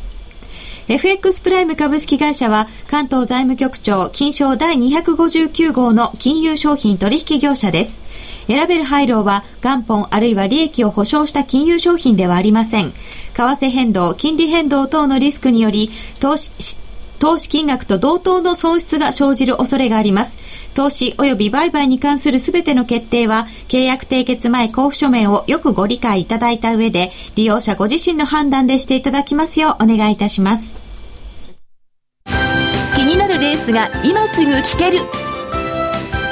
FX プライム株式会社は関東財務局長金賞第259号の金融商品取引業者です。選べる配慮は元本あるいは利益を保証した金融商品ではありません。為替変動、金利変動等のリスクにより投資、投資金額と同等の損失が生じる恐れがあります。投資及び売買に関するすべての決定は、契約締結前交付書面をよくご理解いただいた上で、利用者ご自身の判断でしていただきますようお願いいたします。気になるレースが今すぐ聞ける。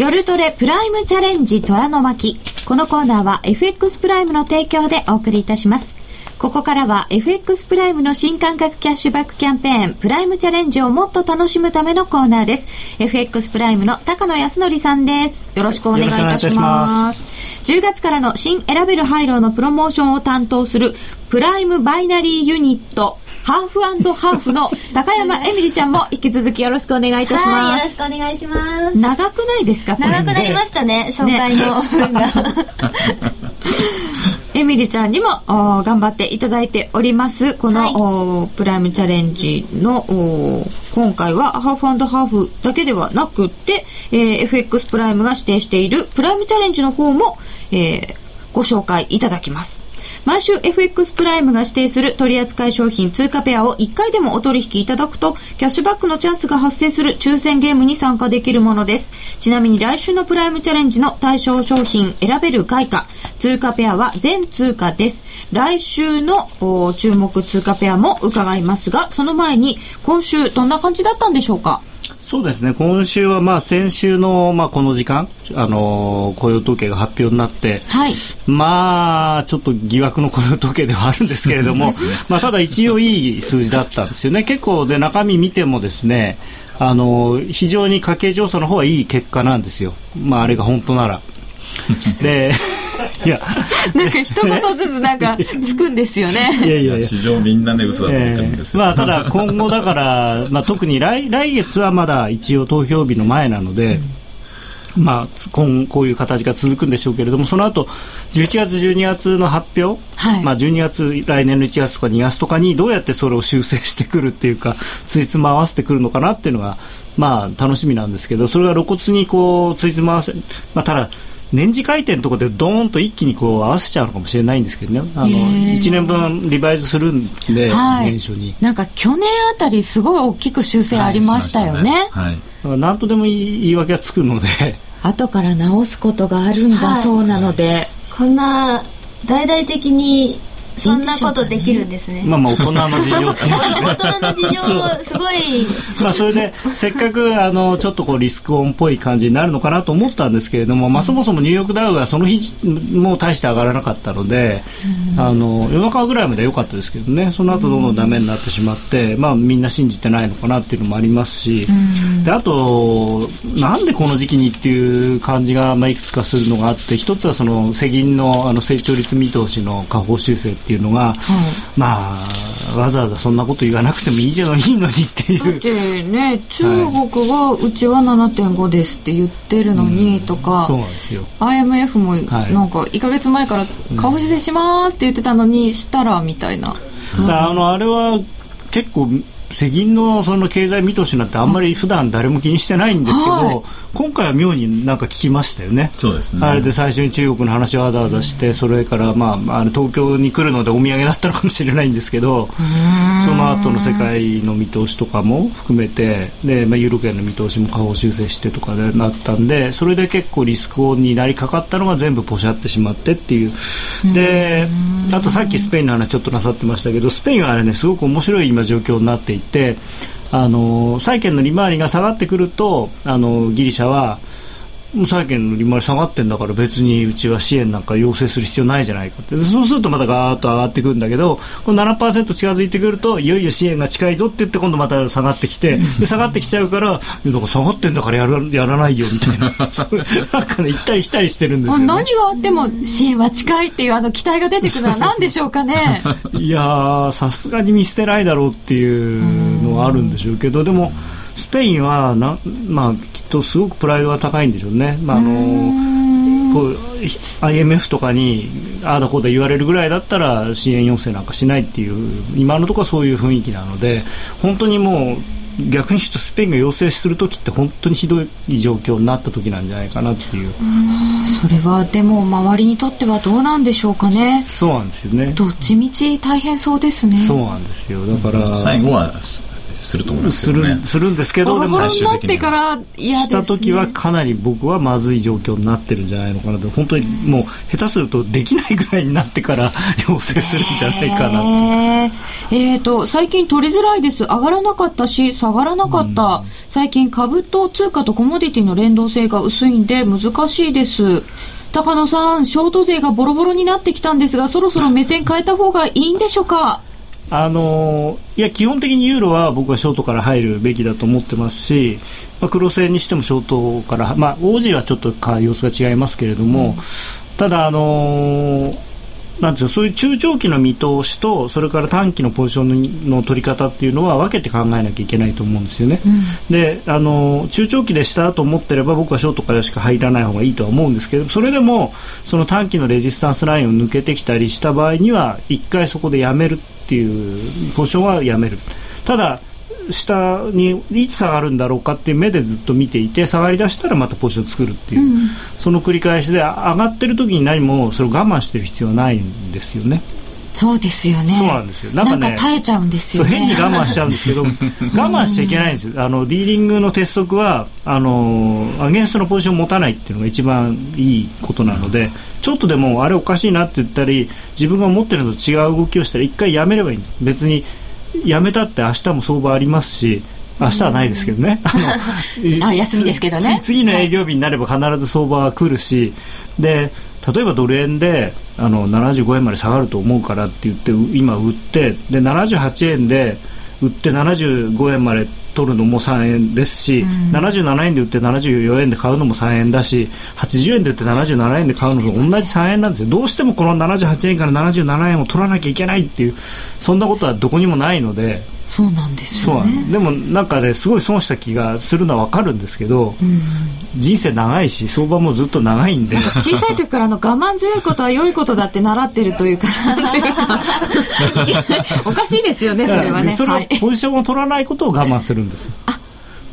夜トレプライムチャレンジ虎の巻。このコーナーは FX プライムの提供でお送りいたします。ここからは FX プライムの新感覚キャッシュバックキャンペーン、プライムチャレンジをもっと楽しむためのコーナーです。FX プライムの高野康則さんです。よろしくお願いいたします。10月からの新選べるハイローのプロモーションを担当するプライムバイナリーユニットハーフハーフの高山えみりちゃんも引き続きよろしくお願いいたします。よろしくお願いします。長くないですか長くなりましたね、紹介の分が。(laughs) エミリちゃんにも頑張っていただいております。この、はい、プライムチャレンジの今回はハーフハーフだけではなくて、えー、FX プライムが指定しているプライムチャレンジの方も、えー、ご紹介いただきます。毎週 FX プライムが指定する取扱商品通貨ペアを1回でもお取引いただくと、キャッシュバックのチャンスが発生する抽選ゲームに参加できるものです。ちなみに来週のプライムチャレンジの対象商品選べる外貨、通貨ペアは全通貨です。来週の注目通貨ペアも伺いますが、その前に今週どんな感じだったんでしょうか？そうですね。今週はまあ先週のまあこの時間、あのー、雇用統計が発表になって、はい、まあちょっと疑惑の雇用統計ではあるんですけれども、(laughs) まあただ一応いい数字だったんですよね。結構で中身見てもですねあのー、非常に家計調査の方はいい結果なんですよ、まあ、あれが本当なら。(laughs) でいや。なんか一言ずつなんかつくんですよね。いやいや市場みんなね嘘だと思ってるんですよ、えー、まあただ今後だから、(laughs) まあ、特に来来月はまだ一応投票日の前なので、うん。まあ、今こういう形が続くんでしょうけれどもその後11月、12月の発表、はい、まあ、12月来年の1月とか2月とかにどうやってそれを修正してくるっていうかついつま合わせてくるのかなっていうのが、まあ、楽しみなんですけどそれが露骨にこうついつま合わせ、まあ、ただ年次回転のところでドーンと一気にこう合わせちゃうのかもしれないんですけどね。あの1年分リバイズするんで、はい、年初に。なんか去年あたりすごい大きく修正ありましたよね,、はい、はい、なんとでも言い訳がつくので。後から直すことがあるんだそうなので、こんな大々的にそんなことできるんですね。まあまあ大人の事情 (laughs) 大人の事情、すごい。まあそれで、せっかく、あの、ちょっとこうリスクオンっぽい感じになるのかなと思ったんですけれども、まあそもそもニューヨークダウがその日も大して上がらなかったので、あの、夜中ぐらいまで良かったですけどね、その後どんどんダメになってしまって、まあみんな信じてないのかなっていうのもありますし、で、あと、なんでこの時期にっていう感じが、まあいくつかするのがあって、一つはその世銀のあの成長率見通しの下方修正っていうのが、まあ、わざわざそんなこと言わなくてもいいじゃないいいのにっていう。だってね、中国はうちは7.5ですって言ってるのにとか、そうなんですよ。IMF もなんか1か月前から下方修正しますって言ってたのに、したらみたいな。あの、あれは結構世銀のその経済見通しなんてあんまり普段誰も気にしてないんですけど、はい、今回は妙になんか聞きましたよね。そうですね。あれで最初に中国の話をわざわざして、それからまあ、あの東京に来るのでお土産だったのかもしれないんですけど、その後の世界の見通しとかも含めて、で、まあ、ユーロ圏の見通しも下方修正してとかでなったんで、それで結構リスクオンになりかかったのが全部ポシャってしまってっていう。で、あとさっきスペインの話ちょっとなさってましたけど、スペインはあれね、すごく面白い今状況になっていてあの債券の利回りが下がってくるとあのギリシャは債券の利回り下がってんだから別にうちは支援なんか要請する必要ないじゃないかって。そうするとまたガーッと上がってくるんだけどこの7%近づいてくるといよいよ支援が近いぞって言って今度また下がってきてで下がってきちゃうからなんか下がってんだからやらやらないよみたいな。(laughs) なんかね行ったり来たりしてるんですよ、ね、何があっても支援は近いっていうあの期待が出てくるのは何でしょうかね。いやさすがに見捨てないだろうっていうのはあるんでしょうけどでも。スペインはな、まあ、きっとすごくプライドが高いんでしょうね。まあ、あのこう IMF とかにああだこうだ言われるぐらいだったら支援要請なんかしないっていう今のところはそういう雰囲気なので本当にもう逆に言うとスペインが要請する時って本当にひどい状況になった時なんじゃないかなっていう。それはでも周りにとってはどうなんでしょうかね。そうなんですよね。どっちみち大変そうですね。そうなんですよ。だから最後はすると思いますけど、ね、するんですけどでも最終的にから嫌した時はかなり僕はまずい状況になってるんじゃないのかなと本当にもう下手するとできないぐらいになってから (laughs) 要請するんじゃないかなと。えーと最近取りづらいです。上がらなかったし下がらなかった、うん、最近株と通貨とコモディティの連動性が薄いんで難しいです。高野さんショート税がボロボロになってきたんですがそろそろ目線変えた方がいいんでしょうか？あのいや基本的にユーロは僕はショートから入るべきだと思ってますし、まあ、黒線にしてもショートから、まあ、オージーはちょっと様子が違いますけれども、うん、ただ、あのーなんですそういう中長期の見通しとそれから短期のポジションの取り方っていうのは分けて考えなきゃいけないと思うんですよね。うん、であの中長期でしたと思ってれば僕はショートからしか入らない方がいいとは思うんですけどそれでもその短期のレジスタンスラインを抜けてきたりした場合には1回そこでやめるっていうポジションはやめる。ただ下にいつ下がるんだろうかっていう目でずっと見ていて下がりだしたらまたポジション作るっていう、うん、その繰り返しで上がってる時に何もそれを我慢してる必要はないんですよね。そうですよね。そうなんですよ。なんか耐えちゃうんですよね。変に我慢しちゃうんですけど、(laughs) 我慢しちゃいけないんですよ。あの、ディーリングの鉄則は、あの、アゲンストのポジションを持たないっていうのが一番いいことなので、ちょっとでもあれおかしいなって言ったり、自分が思ってるのと違う動きをしたら一回やめればいいんです。別に辞めたって明日も相場ありますし明日はないですけどね。あ (laughs) 休みですけどね。次の営業日になれば必ず相場は来るし、で、例えばドル円であの75円まで下がると思うからって言って今売ってで78円で売って75円まで取るのも3円ですし、うん、77円で売って74円で買うのも3円だし80円で売って77円で買うのも同じ3円なんですよ。どうしてもこの78円から77円を取らなきゃいけないっていうそんなことはどこにもないのでそうなんですよね。でもなんかねすごい損した気がするのは分かるんですけど、うん、人生長いし相場もずっと長いんで。小さい時からの我慢強いことは良いことだって習ってるというかなんというか。(laughs) おかしいですよねそれはね。それはポジションを取らないことを我慢するんです。よ、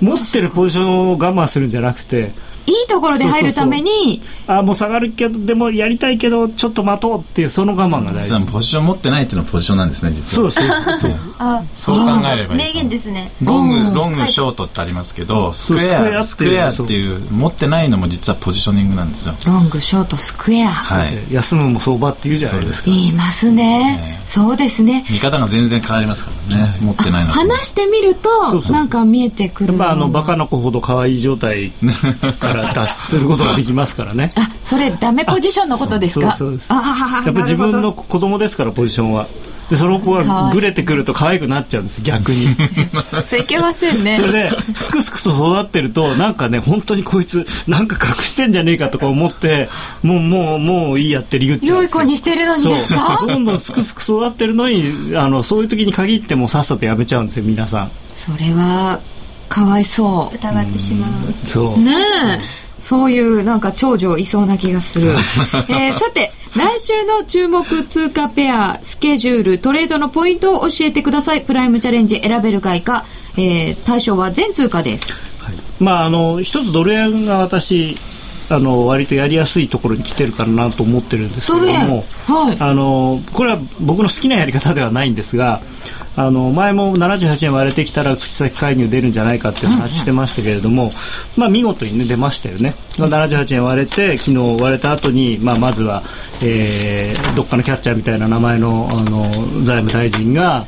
持ってるポジションを我慢するんじゃなくていいところで入るためにあもう下がるけどでもやりたいけどちょっと待とうっていうその我慢が大事。ポジション持ってないっていうのはポジションなんですね実は。そうそうそう。(laughs) あそう考えればいい名言ですね。ロングロングショートってありますけどスクエアスクエアっていう持ってないのも実はポジショニングなんですよ。ロングショートスクエア。はい。休むも相場って言うじゃないですか。言いますね。そうですね。見方が全然変わりますからね。持ってないの話してみるとなんか見えてくる。やっぱあのバカな子ほど可愛い状態から脱することができますからね。あそれダメポジションのことですか？そうですあやっぱ自分の子供ですからポジションは。でその子がぐれてくると可愛くなっちゃうんです逆に。(laughs) それいけませんね。それですくすくと育ってるとなんかね本当にこいつなんか隠してんじゃねえかとか思ってもうもうもういいやって理由っちゃう良い子にしてるのにですか？どんどんすくすく育ってるのにあのそういう時に限ってもさっさとやめちゃうんですよ皆さん。それはかわいそう。疑ってしまう、うん、そう。ねえ。そういうなんか長女いそうな気がする。(laughs) えー、さて、来週の注目通貨ペア、スケジュール、トレードのポイントを教えてください。プライムチャレンジ選べる外貨、えー、対象は全通貨です。はい、まあ、あの、一つドル円が私、あの割とやりやすいところに来てるかなと思ってるんですけども、はい、あのこれは僕の好きなやり方ではないんですがあの前も78円割れてきたら口先介入出るんじゃないかっていう話してましたけれども、うんうん、まあ、見事に、ね、出ましたよね、78円割れて昨日割れた後に、まあ、まずは、えー、どっかのキャッチャーみたいな名前のあの財務大臣が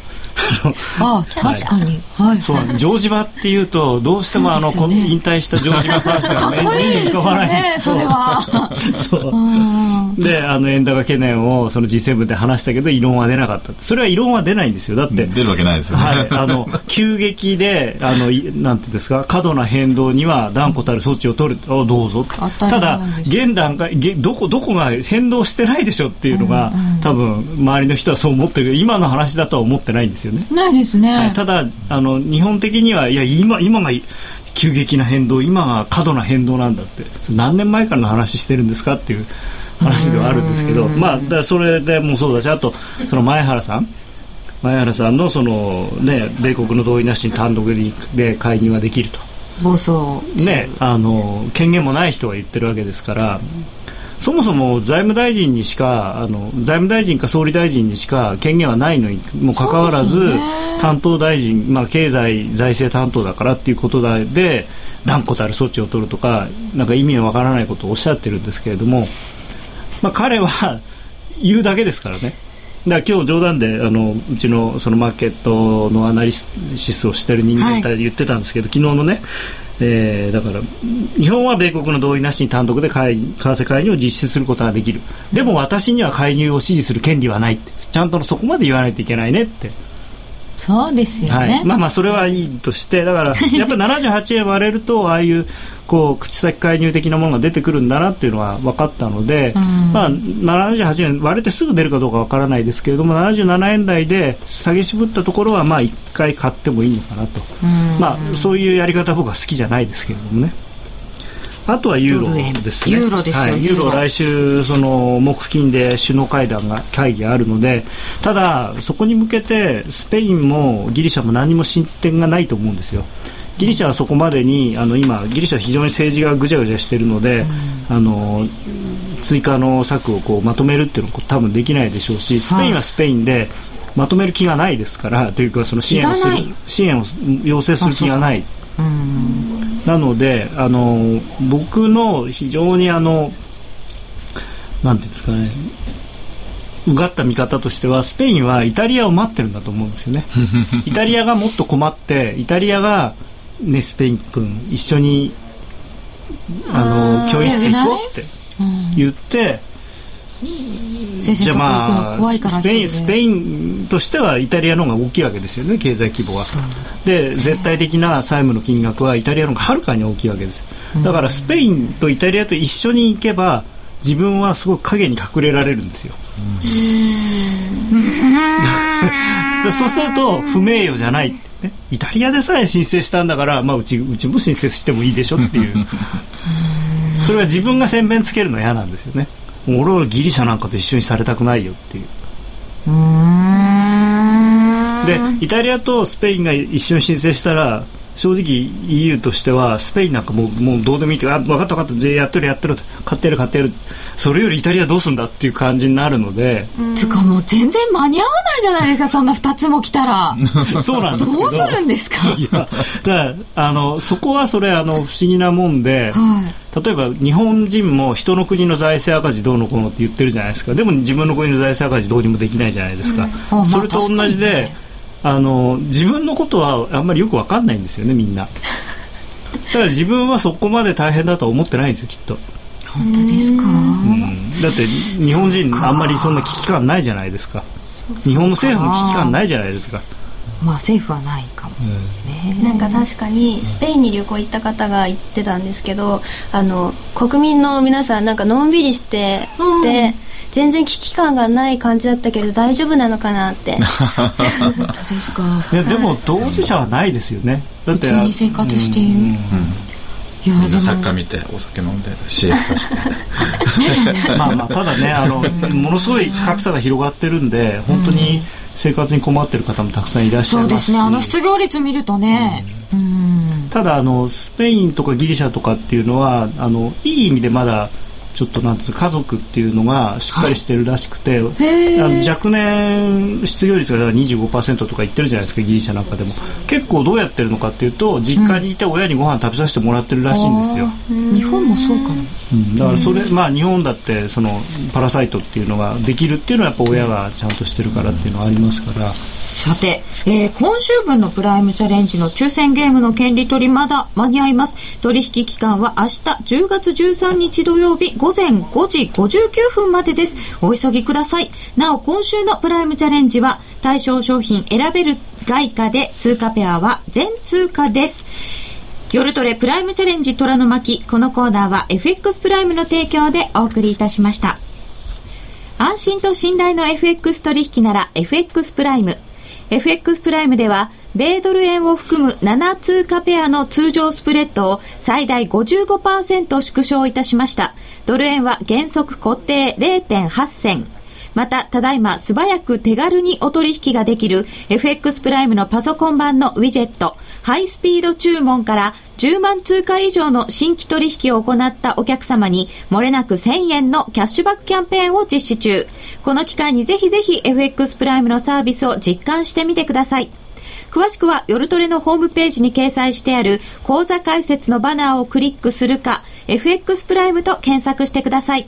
(laughs) あ確かに、はい、そう城島っていうとどうしてもあの、ね、引退した城島さんしか (laughs) 目に浮かばないんですそれは。(laughs) そう。であの円高懸念をその G7 で話したけど異論は出なかった。それは異論は出ないんですよ。だって。出るわけないですよね、はい、あの急激であのなんていうんですか過度な変動には断固たる措置を取る。おどうぞ。ただ現段階どこどこが変動してないでしょっていうのが、うんうん、多分周りの人はそう思ってるけど今の話だとは思ってないんですよね。ないですね、はい、ただあの日本的にはいや今今が急激な変動今が過度な変動なんだって。何年前からの話してるんですかっていう話ではあるんですけどまあだそれでもそうだしあとその前原さん。前原さんのその、ね、米国の同意なしに単独で介入はできると。暴走ねあの権限もない人が言ってるわけですからそもそも財務大臣にしかあの財務大臣か総理大臣にしか権限はないのにもかかわらず、担当大臣、まあ、経済財政担当だからっていうことで断固たる措置を取るとかなんか意味のわからないことをおっしゃってるんですけれども、まあ、彼は言うだけですからね。だ今日冗談であのうちのそのマーケットのアナリシスをしてる人間って言ってたんですけど、はい、昨日のねえー、だから日本は米国の同意なしに単独で為替介入を実施することができる。でも私には介入を支持する権利はないちゃんとそこまで言わないといけないねって。そうですよね、はい、まあまあそれはいいとしてだから (laughs) やっぱり78円割れるとああいうこう口先介入的なものが出てくるんだなっていうのは分かったので、うん、まあ、78円割れてすぐ出るかどうか分からないですけれども77円台で下げ渋ったところはまあ1回買ってもいいのかなと、うん、まあ、そういうやり方僕は好きじゃないですけれどもね。あとはユーロですね。ユーロですはい、ユーロ来週その木金で首脳会談が会議があるので、ただそこに向けてスペインもギリシャも何も進展がないと思うんですよ。ギリシャはそこまでにあの今ギリシャは非常に政治がぐちゃぐちゃしているので、うん、あの追加の策をこうまとめるっていうのは多分できないでしょうし、スペインはスペインで、まとめる気がないですからというかその支援をする支援を要請する気がない。なのであの僕の非常にあのなんていうんですかねうがった見方としてはスペインはイタリアを待ってるんだと思うんですよね。(laughs) イタリアがもっと困ってイタリアが、ね、スペイン君一緒にあの教室行こうって言って、じゃあまあスペインスペインとしてはイタリアの方が大きいわけですよね経済規模は、う。ん、で絶対的な債務の金額はイタリアの方がはるかに大きいわけです。だからスペインとイタリアと一緒に行けば自分はすごく影に隠れられるんですよ、うん、(laughs) そうすると不名誉じゃない。ね、イタリアでさえ申請したんだから、まあ、うちうちも申請してもいいでしょっていう。(laughs) それは自分が先弁つけるの嫌なんですよね俺はギリシャなんかと一緒にされたくないよっていう。でイタリアとスペインが一緒に申請したら正直 EU としてはスペインなんかもうもうどうでもいいってあ分かった分かった。やってるやってる。買ってやる買ってやる。それよりイタリアどうすんだっていう感じになるので。つかもう全然間に合わないじゃないですかそんな2つも来たら。(laughs) そうなんですけど。どうするんですか？いやだあのそこはそれあの不思議なもんで、はい。例えば日本人も人の国の財政赤字どうのこうのって言ってるじゃないですか。でも自分の国の財政赤字どうにもできないじゃないですか、うん。あそれと同じで、あの自分のことはあんまりよく分かんないんですよねみんな。(laughs) だから自分はそこまで大変だとは思ってないんですよきっと、本当ですか？うん。だって日本人あんまりそんな危機感ないじゃないですか。日本の政府も危機感ないじゃないですか。まあ政府はないかもね。なんか確かにスペインに旅行行った方が言ってたんですけどあの国民の皆さんなんかのんびりして、うん。で全然危機感がない感じだったけど大丈夫なのかなって。ですかいやでも当事者はないですよね。だって普通に生活している。うん。いやでもみんなサッカー見てお酒飲んでシエスタして。(laughs) まあまあただねあのものすごい格差が広がってるんで本当に生活に困ってる方もたくさんいらっしゃそいうましですすねあの失業率見るとね。うん。ただあのスペインとかギリシャとかっていうのはあのいい意味でまだちょっとなんて家族っていうのがしっかりしてるらしくて、ー。あの若年失業率が25%とか言ってるじゃないですかギリシャなんかでも。結構どうやってるのかっていうと実家にいて親にご飯食べさせてもらってるらしいんですよ、日本もそうかも。うん。だからそれ、まあ日本だってそのパラサイトっていうのができるっていうのはやっぱ親がちゃんとしてるからっていうのはありますから、さて、えー今週分のプライムチャレンジの抽選ゲームの権利取りまだ間に合います。取引期間は明日10月13日土曜日午前5時59分までです。お急ぎください。なお、今週のプライムチャレンジは対象商品選べる外貨で通貨ペアは全通貨です。夜トレプライムチャレンジ虎の巻。このコーナーは FX プライムの提供でお送りいたしました。安心と信頼の FX 取引なら FX プライム。FX プライムでは、米ドル円を含む7通貨ペアの通常スプレッドを最大55%縮小いたしました。ドル円は原則固定0.8銭。また、ただいま素早く手軽にお取引ができる FX プライムのパソコン版のウィジェット、ハイスピード注文から10万通貨以上の新規取引を行ったお客様に、漏れなく1000円のキャッシュバックキャンペーンを実施中。この機会にぜひぜひ FX プライムのサービスを実感してみてください。詳しくは夜トレのホームページに掲載してある講座解説のバナーをクリックするか、FX プライムと検索してください。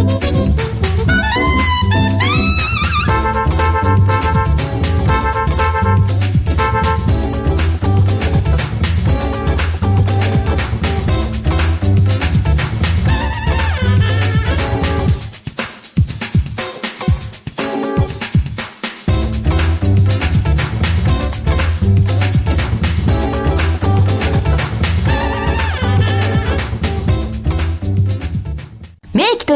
Thank you.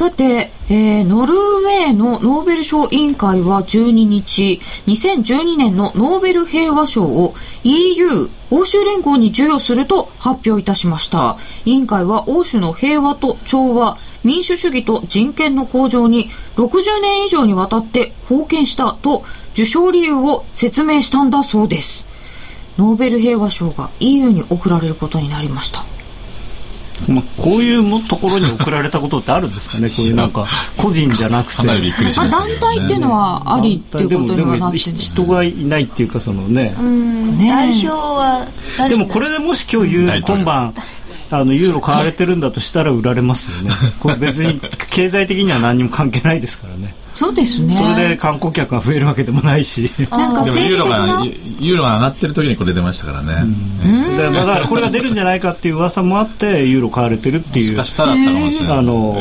さて、えーノルウェーのノーベル賞委員会は12日、2012年のノーベル平和賞を EU、欧州連合に授与すると発表いたしました。委員会は欧州の平和と調和、民主主義と人権の向上に60年以上にわたって貢献したと受賞理由を説明したんだそうです。ノーベル平和賞が EU に贈られることになりました。(laughs) まあ、こういうところに送られたことってあるんですかね、こういうなんか、個人じゃなくて、ね、団体っていうのはありっていうことにはなってる人がいないっていうか、そのね、ね代表はでもこれでもし今日言う、今晩、あのユーロ買われてるんだとしたら売られますよね、これ別に (laughs) 経済的には何も関係ないですからね。そうですね。それで観光客が増えるわけでもないし。なんか政治的なユーロが上がってる時にこれ出ましたからね。だからこれが出るんじゃないかっていう噂もあってユーロ買われてるっていう。しかしたらあったかもしれない。あの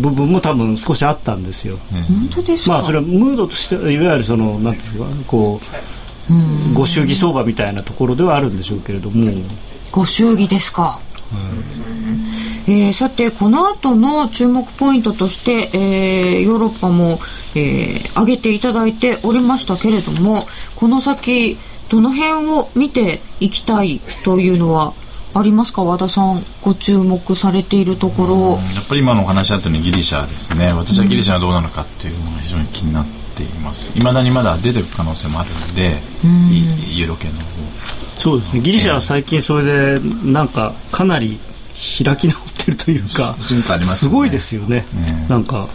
部分も多分少しあったんですよ。本当ですまあそれはムードとしていわゆるそのなんですかこうご祝儀相場みたいなところではあるんでしょうけれども。ご祝儀ですか？えー、さてこの後の注目ポイントとして、えー、ヨーロッパも、えー、挙げていただいておりましたけれどもこの先どの辺を見ていきたいというのはありますか？和田さんご注目されているところ。やっぱり今のお話あったようにギリシャですね。私はギリシャはどうなのかっていうのが非常に気になっています。いまだにまだ出てる可能性もあるので、ユーロ圏の方。そうですね。ギリシャは最近それでなんかかなり開き直ってるというか、すごいですよね、なんか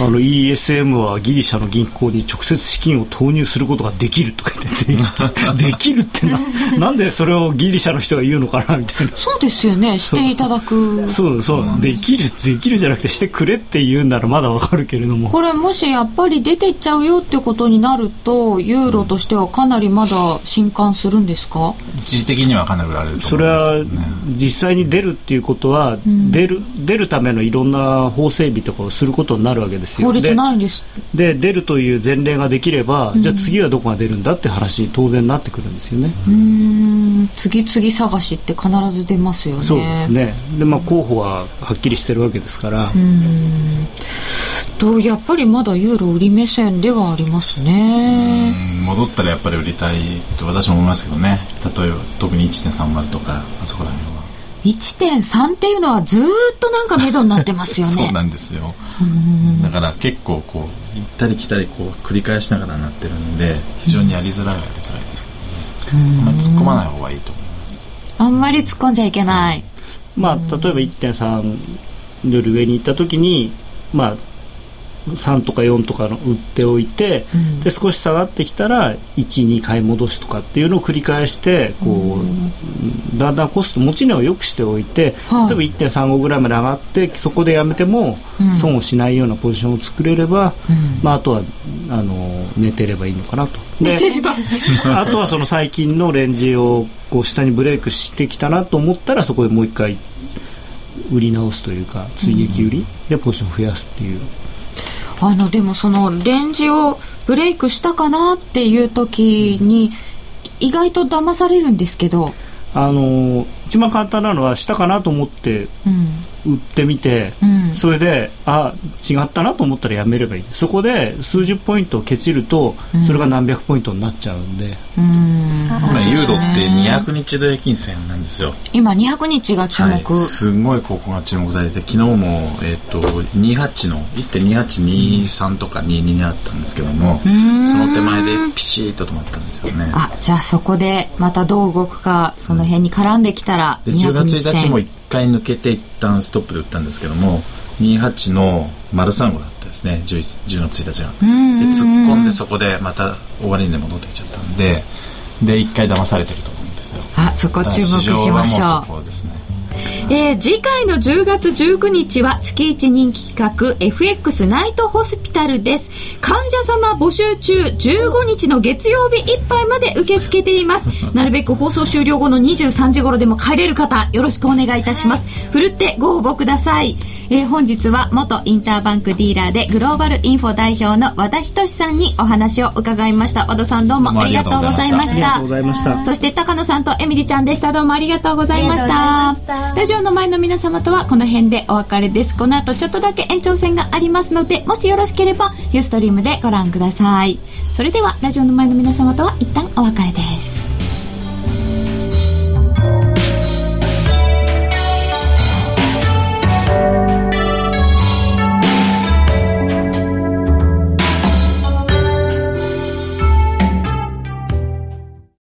あの ESM はギリシャの銀行に直接資金を投入することができるとか言って (laughs) できるってななんでそれをギリシャの人が言うのかなみたいな。そうですよね。していただく。そうそう。できるできるじゃなくてしてくれって言うんならまだわかるけれども。これもしやっぱり出ていっちゃうよってことになるとユーロとしてはかなりまだ震撼するんですか？一時的にはかなり売られると思います、ね、それは実際に出るっていうことは、うん、出る出るためのいろんな法整備とかをすることになるわけですよ。法律ないんです。で出るという前例ができれば、うん、じゃあ次はどこが出るんだって話に当然なってくるんですよね。うん。次々探しって必ず出ますよね。そうですね。で、まあ、候補ははっきりしてるわけですから。うん。とやっぱりまだユーロ売り目線ではありますね。戻ったらやっぱり売りたいと私も思いますけどね。例えば特に1.30とかあそこら辺は1.3っていうのはずっとなんか目処になってますよね。(laughs) そうなんですよ。だから結構こう行ったり来たりこう繰り返しながらなってるんで非常にやりづらいはやりづらいですけどね、あん。まり突っ込まない方がいいと思います。あんまり突っ込んじゃいけない、まあ例えば1.3より上に行った時にまあ3とか4とかの売っておいて、うん、で少し下がってきたら12買い戻しとかっていうのを繰り返してこう、うん、だんだんコスト持ち値を良くしておいて、はあ、例えば1.35ぐらいまで上がってそこでやめても損をしないようなポジションを作れれば、うん、まあ、あとはあの寝てればいいのかなと。(laughs) 寝てれば。あとはその最近のレンジをこう下にブレイクしてきたなと思ったらそこでもう一回売り直すというか追撃売りでポジションを増やすっていう。あのでもそのレンジをブレイクしたかなっていう時に意外と騙されるんですけど。あの一番簡単なのはしたかなと思って売ってみて、うん、それであ違ったなと思ったらやめればいい。そこで数十ポイントをケチると、うん、それが何百ポイントになっちゃうんで、うん、今ユーロって200日同平均線なんですよ。今200日が注目、はい、すごいここが注目されて昨日も、えーと、28の1.2823とか22にあったんですけどもその手前でピシッと止まったんですよね。あじゃあそこでまたどう動くかその辺に絡んできたら200日線、で10月1日も1回抜けて一旦ストップで打ったんですけども28の丸三号だったですね。10, 10月1日が。で突っ込んでそこでまた終値で戻ってきちゃったんでで一回騙されてると思うんですよ。あそこ注目しましょうそこですねえー、次回の10月19日は月1人気企画 FX ナイトホスピタルです。患者様募集中15日の月曜日いっぱいまで受け付けています。(laughs) なるべく放送終了後の23時頃でも帰れる方よろしくお願いいたします。ふるってご応募ください、えー、本日は元インターバンクディーラーでグローバルインフォ代表の和田仁さんにお話を伺いました。和田さんどうもありがとうございました。そして高野さんとエミリちゃんでした。どうもありがとうございましたラジオの前の皆様とはこの辺でお別れです。この後ちょっとだけ延長戦がありますのでもしよろしければユーストリームでご覧ください。それではラジオの前の皆様とは一旦お別れです。